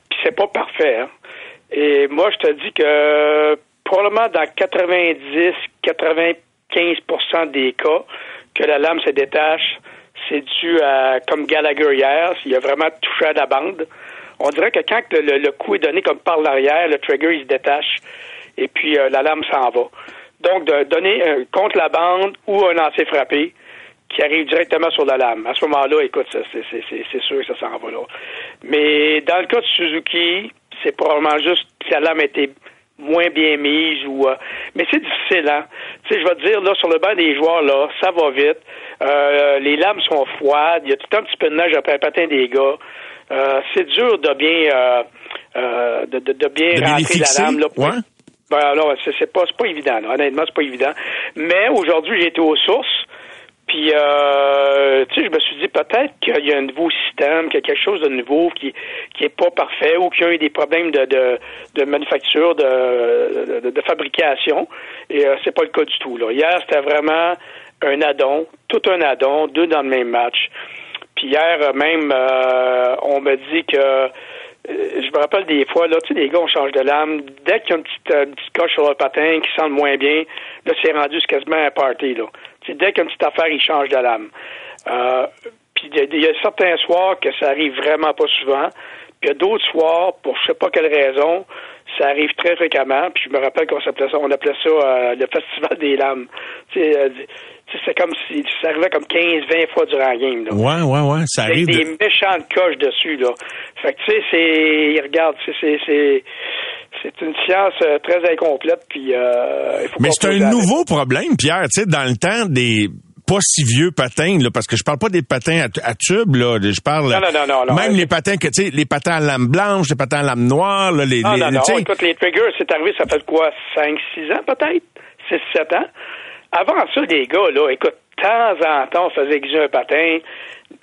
Speaker 11: Puis c'est pas parfait. hein. Et moi, je te dis que probablement dans 90, 95% des cas que la lame se détache, c'est dû à, comme Gallagher hier, il a vraiment touché à la bande. On dirait que quand le, coup est donné comme par l'arrière, le trigger il se détache et puis euh, la lame s'en va. Donc, de donner contre la bande ou un lancer frappé qui arrive directement sur la lame. À ce moment-là, écoute, c'est sûr que ça s'en va là. Mais dans le cas de Suzuki, c'est probablement juste que la lame était moins bien mise ou euh, mais c'est difficile hein tu sais je vais te dire là sur le banc des joueurs là ça va vite Euh, les lames sont froides il y a tout un petit peu de neige après le patin des gars Euh, c'est dur de bien de, de, de bien
Speaker 1: De
Speaker 11: rentrer la lame là
Speaker 1: ouais.
Speaker 11: ben alors, c'est, pas, c'est pas évident. là. Honnêtement, c'est pas évident. Mais aujourd'hui, j'ai été aux sources. Puis, euh, tu sais, je me suis dit peut-être qu'il y a un nouveau système, qu'il y a quelque chose de nouveau qui qui est pas parfait ou qu'il y a eu des problèmes de de, de manufacture, de, de, fabrication. Et euh, c'est pas le cas du tout. Là. Hier, c'était vraiment un addon, tout un addon, deux dans le même match. Puis hier, euh, même, euh, on me dit que euh, je me rappelle des fois, là, tu sais, les gars, on change de lame. Dès qu'il y a une petite, euh, une petite coche sur le patin qui sent moins bien, là, c'est rendu quasiment un party, là. Tu sais, dès qu'il y a une petite affaire, ils changent de lame. Euh, puis il y a- il y, a certains soirs que ça arrive vraiment pas souvent. Puis il y a d'autres soirs, pour je sais pas quelle raison, ça arrive très fréquemment. Puis je me rappelle qu'on s'appelait ça, on appelait ça euh, le festival des lames. Euh, c'est comme si ça arrivait comme 15-20 fois durant la game. Là.
Speaker 1: Ouais, ouais, ouais, ça arrive. de-
Speaker 11: des méchantes coches dessus, là. Fait que, tu sais, c'est... Regarde, c'est... c'est- une science euh, très incomplète, puis euh, il faut
Speaker 1: Mais c'est un
Speaker 11: avec.
Speaker 1: nouveau problème, Pierre. Tu sais, dans le temps des pas si vieux patins, là, parce que je parle pas des patins à, à tube, là. Je parle
Speaker 11: Non, non, non, non, non.
Speaker 1: même les patins que tu sais, les patins à lame blanche, les patins à lame noire, là, les,
Speaker 11: Ah
Speaker 1: les-
Speaker 11: non, non, écoute, les triggers, c'est arrivé, ça fait quoi, 5, 6 ans peut-être? 6, 7 ans? Avant ça, les gars, là, écoute, de temps en temps, on faisait exiger un patin.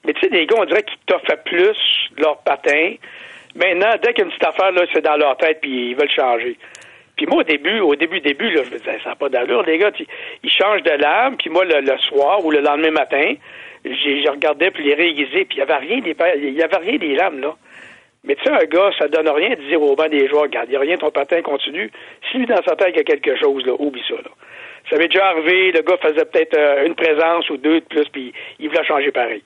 Speaker 11: Mais tu sais, les gars, on dirait qu'ils t'offrent plus leur patin. Maintenant, dès qu'il y a une petite affaire, là, c'est dans leur tête, puis ils veulent changer. Puis moi, au début, au début, début, là, je me disais, ça n'a pas d'allure, les gars, ils changent de lame, puis moi, le, soir ou le lendemain matin, je regardais puis les réaiguisés, puis il n'y avait rien des, il avait rien des lames, là. Mais tu sais, un gars, ça donne rien de dire au banc des joueurs, regarde, il n'y a rien, ton patin continue. Si lui, dans sa tête, il y a quelque chose, là, oublie ça, là. Ça m'est déjà arrivé, le gars faisait peut-être euh, une présence ou deux de plus, puis il voulait changer pareil.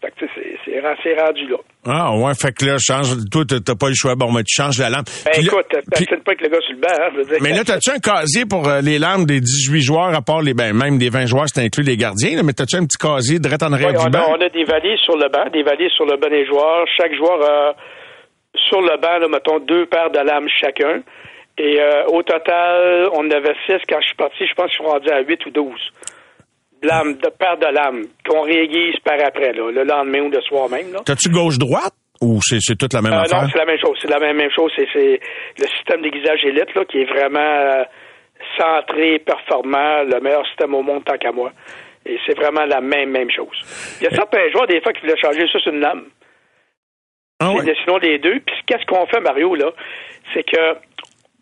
Speaker 11: Fait que, tu sais, c'est, c'est, ren- c'est rendu là.
Speaker 1: Ah ouais, fait que là, change, toi, t'as pas le choix. Bon, mais tu changes la lampe.
Speaker 11: Ben,
Speaker 1: Puis
Speaker 11: écoute, t'assines pas avec le gars sur le banc, hein, je veux dire.
Speaker 1: mais là, t'as-tu un casier pour euh, les lames des 18 joueurs, à part les, ben, même des 20 joueurs, c'est inclus les gardiens, là, mais t'as-tu un petit casier direct en arrière du
Speaker 11: on,
Speaker 1: banc?
Speaker 11: on a des valises sur le banc, des valises sur le banc des joueurs. Chaque joueur a sur le banc, là, mettons, deux paires de lames chacun. Et euh, au total, on en avait six quand je suis parti. Je pense qu'ils sont rendus à huit ou lames, de paires de lames qu'on réaiguise par après, là, le lendemain ou le soir même. Là.
Speaker 1: T'as-tu gauche-droite? Ou c'est c'est toute la même
Speaker 11: Euh,
Speaker 1: affaire?
Speaker 11: non, c'est la même chose. C'est la même, même chose. C'est, c'est le système d'aiguisage élite là, qui est vraiment euh, centré, performant, le meilleur système au monde tant qu'à moi. Et c'est vraiment la même, même chose. Il y a certains joueurs, des fois, qui voulaient changer ça sur une lame.
Speaker 1: Ah
Speaker 11: Et sinon, les deux. Puis qu'est-ce qu'on fait, Mario, là? C'est que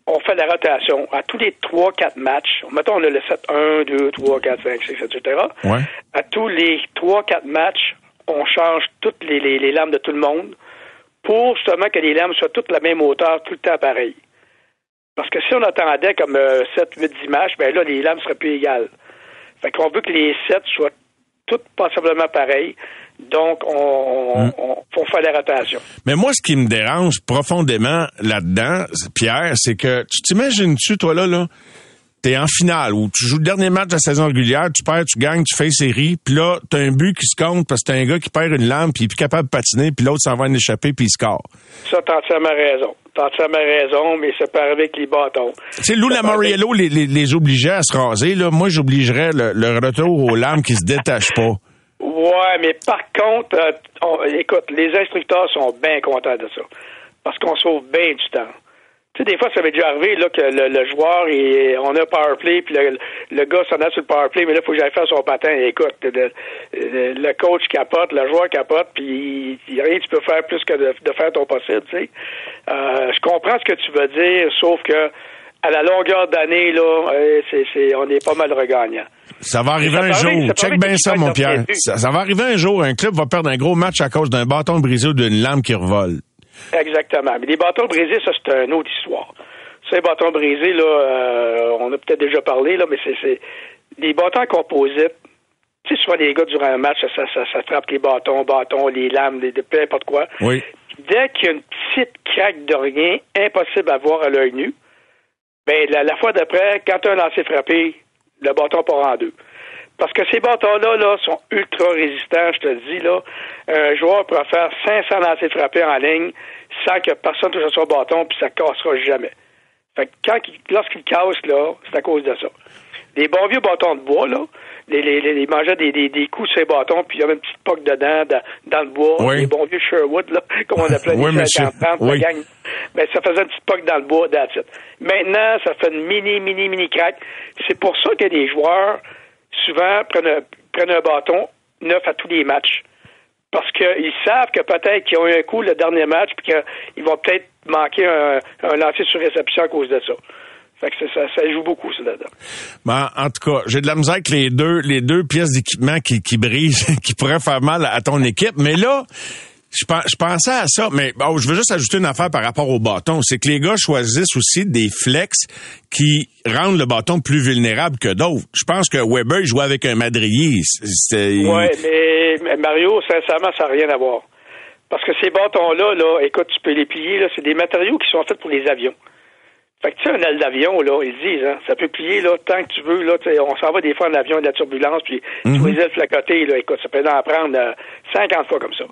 Speaker 11: on fait la rotation. À tous les 3-4 matchs, mettons, on a le 7, 1, 2, 3, 4, 5, 6, etc.
Speaker 1: Ouais.
Speaker 11: À tous les 3-4 matchs, on change toutes les, les, les lames de tout le monde pour justement que les lames soient toutes la même hauteur, tout le temps pareil. Parce que si on attendait comme euh, 7, 8, 10 matchs, ben là, les lames seraient plus égales. Fait qu'on veut que les 7 soient toutes possiblement pareilles. Donc, on, on, faut faire la rotation.
Speaker 1: Mais moi, ce qui me dérange profondément là-dedans, Pierre, c'est que tu t'imagines-tu, toi là, là, t'es en finale ou tu joues le dernier match de la saison régulière, tu perds, tu gagnes, tu fais série, puis là, t'as un but qui se compte parce que t'as un gars qui perd une lampe, puis il est plus capable de patiner, puis l'autre s'en va en échapper, puis il score.
Speaker 11: Ça, t'as entièrement raison. T'as entièrement raison, mais peut arriver avec les bâtons.
Speaker 1: Tu sais, Lou Lamoriello les, les, les obligeait à se raser, là. Moi, j'obligerais le, le retour aux lames qui se détachent pas.
Speaker 11: Ouais, mais par contre, euh, écoute, les instructeurs sont bien contents de ça. Parce qu'on sauve bien du temps. Tu sais, des fois, ça m'est déjà arrivé là, que le, le joueur, il- on a power play, puis le, le gars s'en a sur le power play, mais là, il faut que j'aille faire son patin. Écoute, le, le- coach capote, le joueur capote, puis il rien tu peux faire plus que de, de faire ton possible, tu sais. Euh, je comprends ce que tu veux dire, sauf que à la longueur d'année, là, euh, c'est, c'est, on est pas mal regagnant.
Speaker 1: Ça va arriver
Speaker 11: Ça
Speaker 1: un jour.
Speaker 11: ça
Speaker 1: Check bien ça, mon Pierre. Ça, ça va arriver un jour. Un club va perdre un gros match à cause d'un bâton brisé ou d'une lame qui revole.
Speaker 11: Exactement. Mais les bâtons brisés, ça, c'est une autre histoire. Ces bâtons brisés, là, euh, on a peut-être déjà parlé, là, mais c'est, c'est les bâtons composites. Tu sais, souvent, les gars, durant un match, ça, ça, ça, ça frappe les bâtons, bâtons, les lames, les, peu importe quoi.
Speaker 1: Oui.
Speaker 11: Dès qu'il y a une petite craque de rien, impossible à voir à l'œil nu, ben, la, la fois d'après, quand tu as un lancé frappé, le bâton part en deux. Parce que ces bâtons-là là, sont ultra résistants, je te le dis. Là. Un joueur pourra faire 500 lancers frappés en ligne sans que personne touche à son bâton, puis ça ne cassera jamais. Fait que quand il- lorsqu'il casse, là, c'est à cause de ça. Les bons vieux bâtons de bois, là, les, les, les, ils mangeaient des, des, des coups sur ces bâtons, puis il y avait une petite poque dedans, dans, dans le bois.
Speaker 1: Oui.
Speaker 11: Les bons vieux Sherwood, là, comme on appelait
Speaker 1: Oui,
Speaker 11: les
Speaker 1: monsieur.
Speaker 11: 50
Speaker 1: Oui.
Speaker 11: la gang. Ben, ça faisait une petite poque dans le bois, that's. Maintenant, ça fait une mini, mini, mini craque. C'est pour ça que les joueurs, souvent, prennent un, prennent un bâton neuf à tous les matchs. Parce qu'ils savent que peut-être qu'ils ont eu un coup le dernier match, puis qu'ils vont peut-être manquer un, un lancer sur réception à cause de ça. Fait que ça, ça, joue beaucoup, ça, là-dedans.
Speaker 1: Ben, en tout cas, j'ai de la misère avec les deux, les deux pièces d'équipement qui, qui brisent, qui pourraient faire mal à ton équipe. Mais là, je, pen- je pensais à ça, mais bon, je veux juste ajouter une affaire par rapport au bâton. C'est que les gars choisissent aussi des flex qui rendent le bâton plus vulnérable que d'autres. Je pense que Weber, il jouait avec un madrier.
Speaker 11: Ouais, mais, Mario, sincèrement, ça n'a rien à voir. Parce que ces bâtons-là, là, écoute, tu peux les plier, là, c'est des matériaux qui sont faits pour les avions. Fait que tu sais, un aile d'avion, là, ils disent, hein, ça peut plier là, tant que tu veux, là, tu on s'en va des fois en avion, de la turbulence, puis
Speaker 1: Mhm.
Speaker 11: tous les ailes flacotées, là, écoute, ça peut en prendre euh, 50 fois comme ça.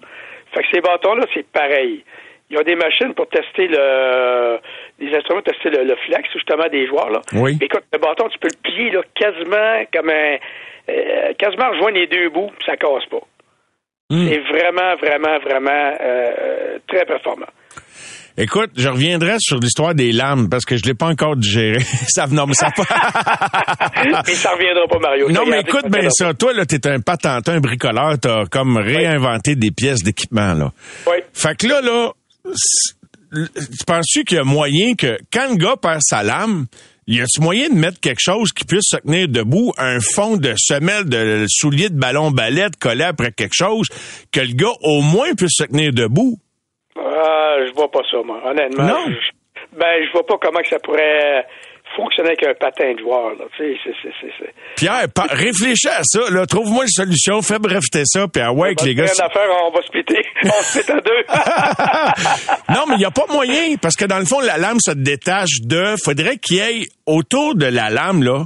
Speaker 11: Fait que ces bâtons-là, c'est pareil. Ils ont des machines pour tester le des instruments pour tester le, le flex, justement, des joueurs, là.
Speaker 1: Oui.
Speaker 11: Écoute, le bâton, tu peux le plier, là, quasiment comme un euh, quasiment rejoindre les deux bouts, puis ça casse pas. C'est vraiment, vraiment, vraiment euh, très performant.
Speaker 1: Écoute, je reviendrai sur l'histoire des lames parce que je l'ai pas encore digéré. ça non, mais ça
Speaker 11: Mais ça reviendra pas, Mario.
Speaker 1: Non, mais écoute bien ça. Toi, là, t'es un patentin, un bricoleur. T'as comme réinventé des pièces d'équipement, là.
Speaker 11: Oui.
Speaker 1: Fait que là, là, tu penses-tu qu'il y a moyen que, quand le gars perd sa lame, y a-tu moyen de mettre quelque chose qui puisse se tenir debout, un fond de semelle de soulier de ballon balette collé après quelque chose, que le gars au moins puisse se tenir debout?
Speaker 11: Ah, je vois pas ça, moi. Honnêtement.
Speaker 1: Non?
Speaker 11: Je, ben, je vois pas comment que ça pourrait fonctionner avec un patin de joueur, là. Tu sais, c'est, c'est, c'est, c'est.
Speaker 1: Pierre, réfléchis à ça, là. Trouve-moi une solution, fais breveter ça, puis ah ouais, avec les gars.
Speaker 11: Rien à faire, on va splitter. on se split en deux.
Speaker 1: non, mais il n'y a pas moyen, parce que dans le fond, la lame se détache de. Faudrait qu'il y ait autour de la lame, là,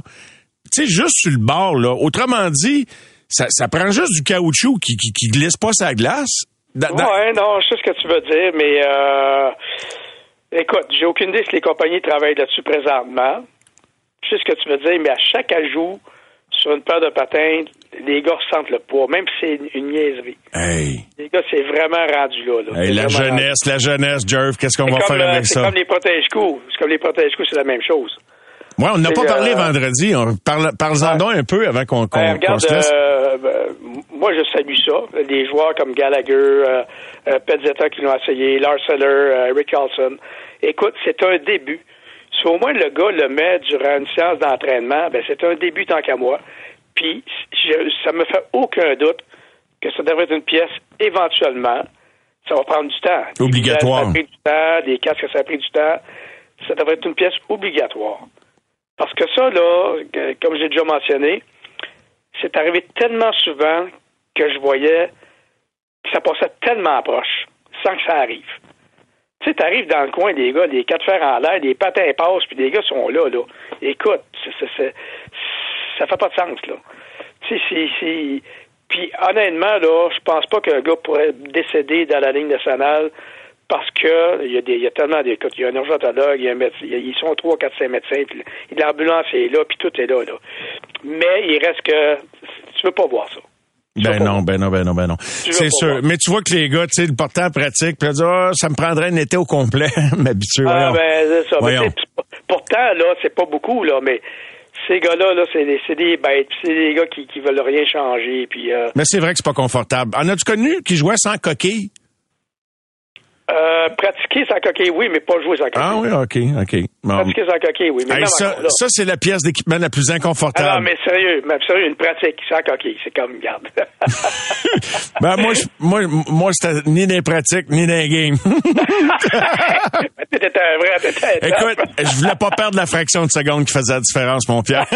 Speaker 1: tu sais, juste sur le bord, là. Autrement dit, ça, ça prend juste du caoutchouc qui, qui, qui glisse pas sa glace.
Speaker 11: Non, je sais ce que tu veux dire, mais euh, écoute, j'ai aucune idée si les compagnies travaillent là-dessus présentement. Je sais ce que tu veux dire, mais à chaque ajout sur une paire de patins, les gars ressentent le poids, même si c'est une, niaiserie.
Speaker 1: Hey,
Speaker 11: Les gars, c'est vraiment rendu là. là.
Speaker 1: hey,
Speaker 11: C'est
Speaker 1: la
Speaker 11: rendu.
Speaker 1: jeunesse, la jeunesse, Jerv, qu'est-ce qu'on
Speaker 11: C'est
Speaker 1: va
Speaker 11: comme,
Speaker 1: faire avec
Speaker 11: c'est
Speaker 1: ça?
Speaker 11: comme les protège-coups. C'est comme les protège-coups, c'est la même chose.
Speaker 1: Ouais, on n'a pas parlé
Speaker 11: euh,
Speaker 1: vendredi. On parle, parle-en donc un peu avant qu'on qu'on-
Speaker 11: Ben,
Speaker 1: qu'on se laisse.
Speaker 11: euh, ben, moi, je salue ça. Des joueurs comme Gallagher, euh, Pezzetta qui l'ont essayé, Lars Eller, euh, Rick Carlson. Écoute, c'est un début. Si au moins le gars le met durant une séance d'entraînement, ben, c'est un début tant qu'à moi. Puis, je, ça me fait aucun doute que ça devrait être une pièce éventuellement. Ça va prendre du temps.
Speaker 1: Obligatoire.
Speaker 11: Ça a pris du temps, des casques, ça a pris du temps. Ça devrait être une pièce obligatoire. Parce que ça, là, que- comme j'ai déjà mentionné, c'est arrivé tellement souvent que je voyais Puis ça passait tellement proche, sans que ça arrive. Tu sais, t'arrives dans le coin des gars, des quatre fers en l'air, des patins passent, puis des gars sont là, là. Écoute, c'est, c'est, ça fait pas de sens, là. Tu sais. Puis honnêtement, là, je pense pas qu'un gars pourrait décéder dans la ligne nationale parce que il y a des, il y a tellement des, il y a un urgentologue, il y a un médecin, ils sont trois, quatre, cinq médecins, puis l'ambulance est là, puis tout est là, là. Mais il reste que tu veux pas voir ça.
Speaker 1: Ben non, ben non, ben non, ben non. C'est sûr. Mais tu vois que les gars, tu sais, le portant pratique, puis dire, oh, ça me prendrait un été au complet, m'habituer.
Speaker 11: Ah, ben, c'est ça. Mais pourtant, là, c'est pas beaucoup, là, mais ces gars-là, là, c'est des, des, bêtes, c'est des gars qui, qui veulent rien changer, puis. Euh...
Speaker 1: Mais c'est vrai que c'est pas confortable. En as-tu connu qui jouait sans coquille?
Speaker 11: Euh, pratiquer sa coquille, oui, mais pas jouer sa coquille.
Speaker 1: Ah oui, OK, OK.
Speaker 11: Pratiquer sa coquille, oui. Mais
Speaker 1: ça, ça c'est la pièce d'équipement la plus inconfortable. Ah
Speaker 11: non, mais sérieux, mais sérieux, une pratique sans coquille, c'est comme, garde.
Speaker 1: ben, moi, moi, moi c'était ni des pratiques, ni des games.
Speaker 11: t'étais un vrai, t'étais
Speaker 1: Écoute, je voulais pas perdre la fraction de seconde qui faisait la différence, mon Pierre.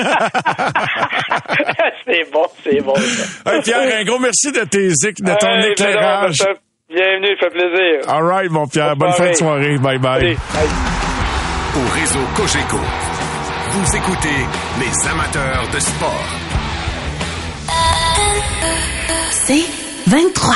Speaker 11: c'est bon, c'est bon.
Speaker 1: Hey, Pierre, un gros merci de tes de ton hey, éclairage.
Speaker 11: Bienvenue, fait plaisir.
Speaker 1: All right, mon Pierre. Bonne, fin de soirée. Bye bye.
Speaker 3: Au réseau Cogeco, vous écoutez les amateurs de sport.
Speaker 12: C'est 23.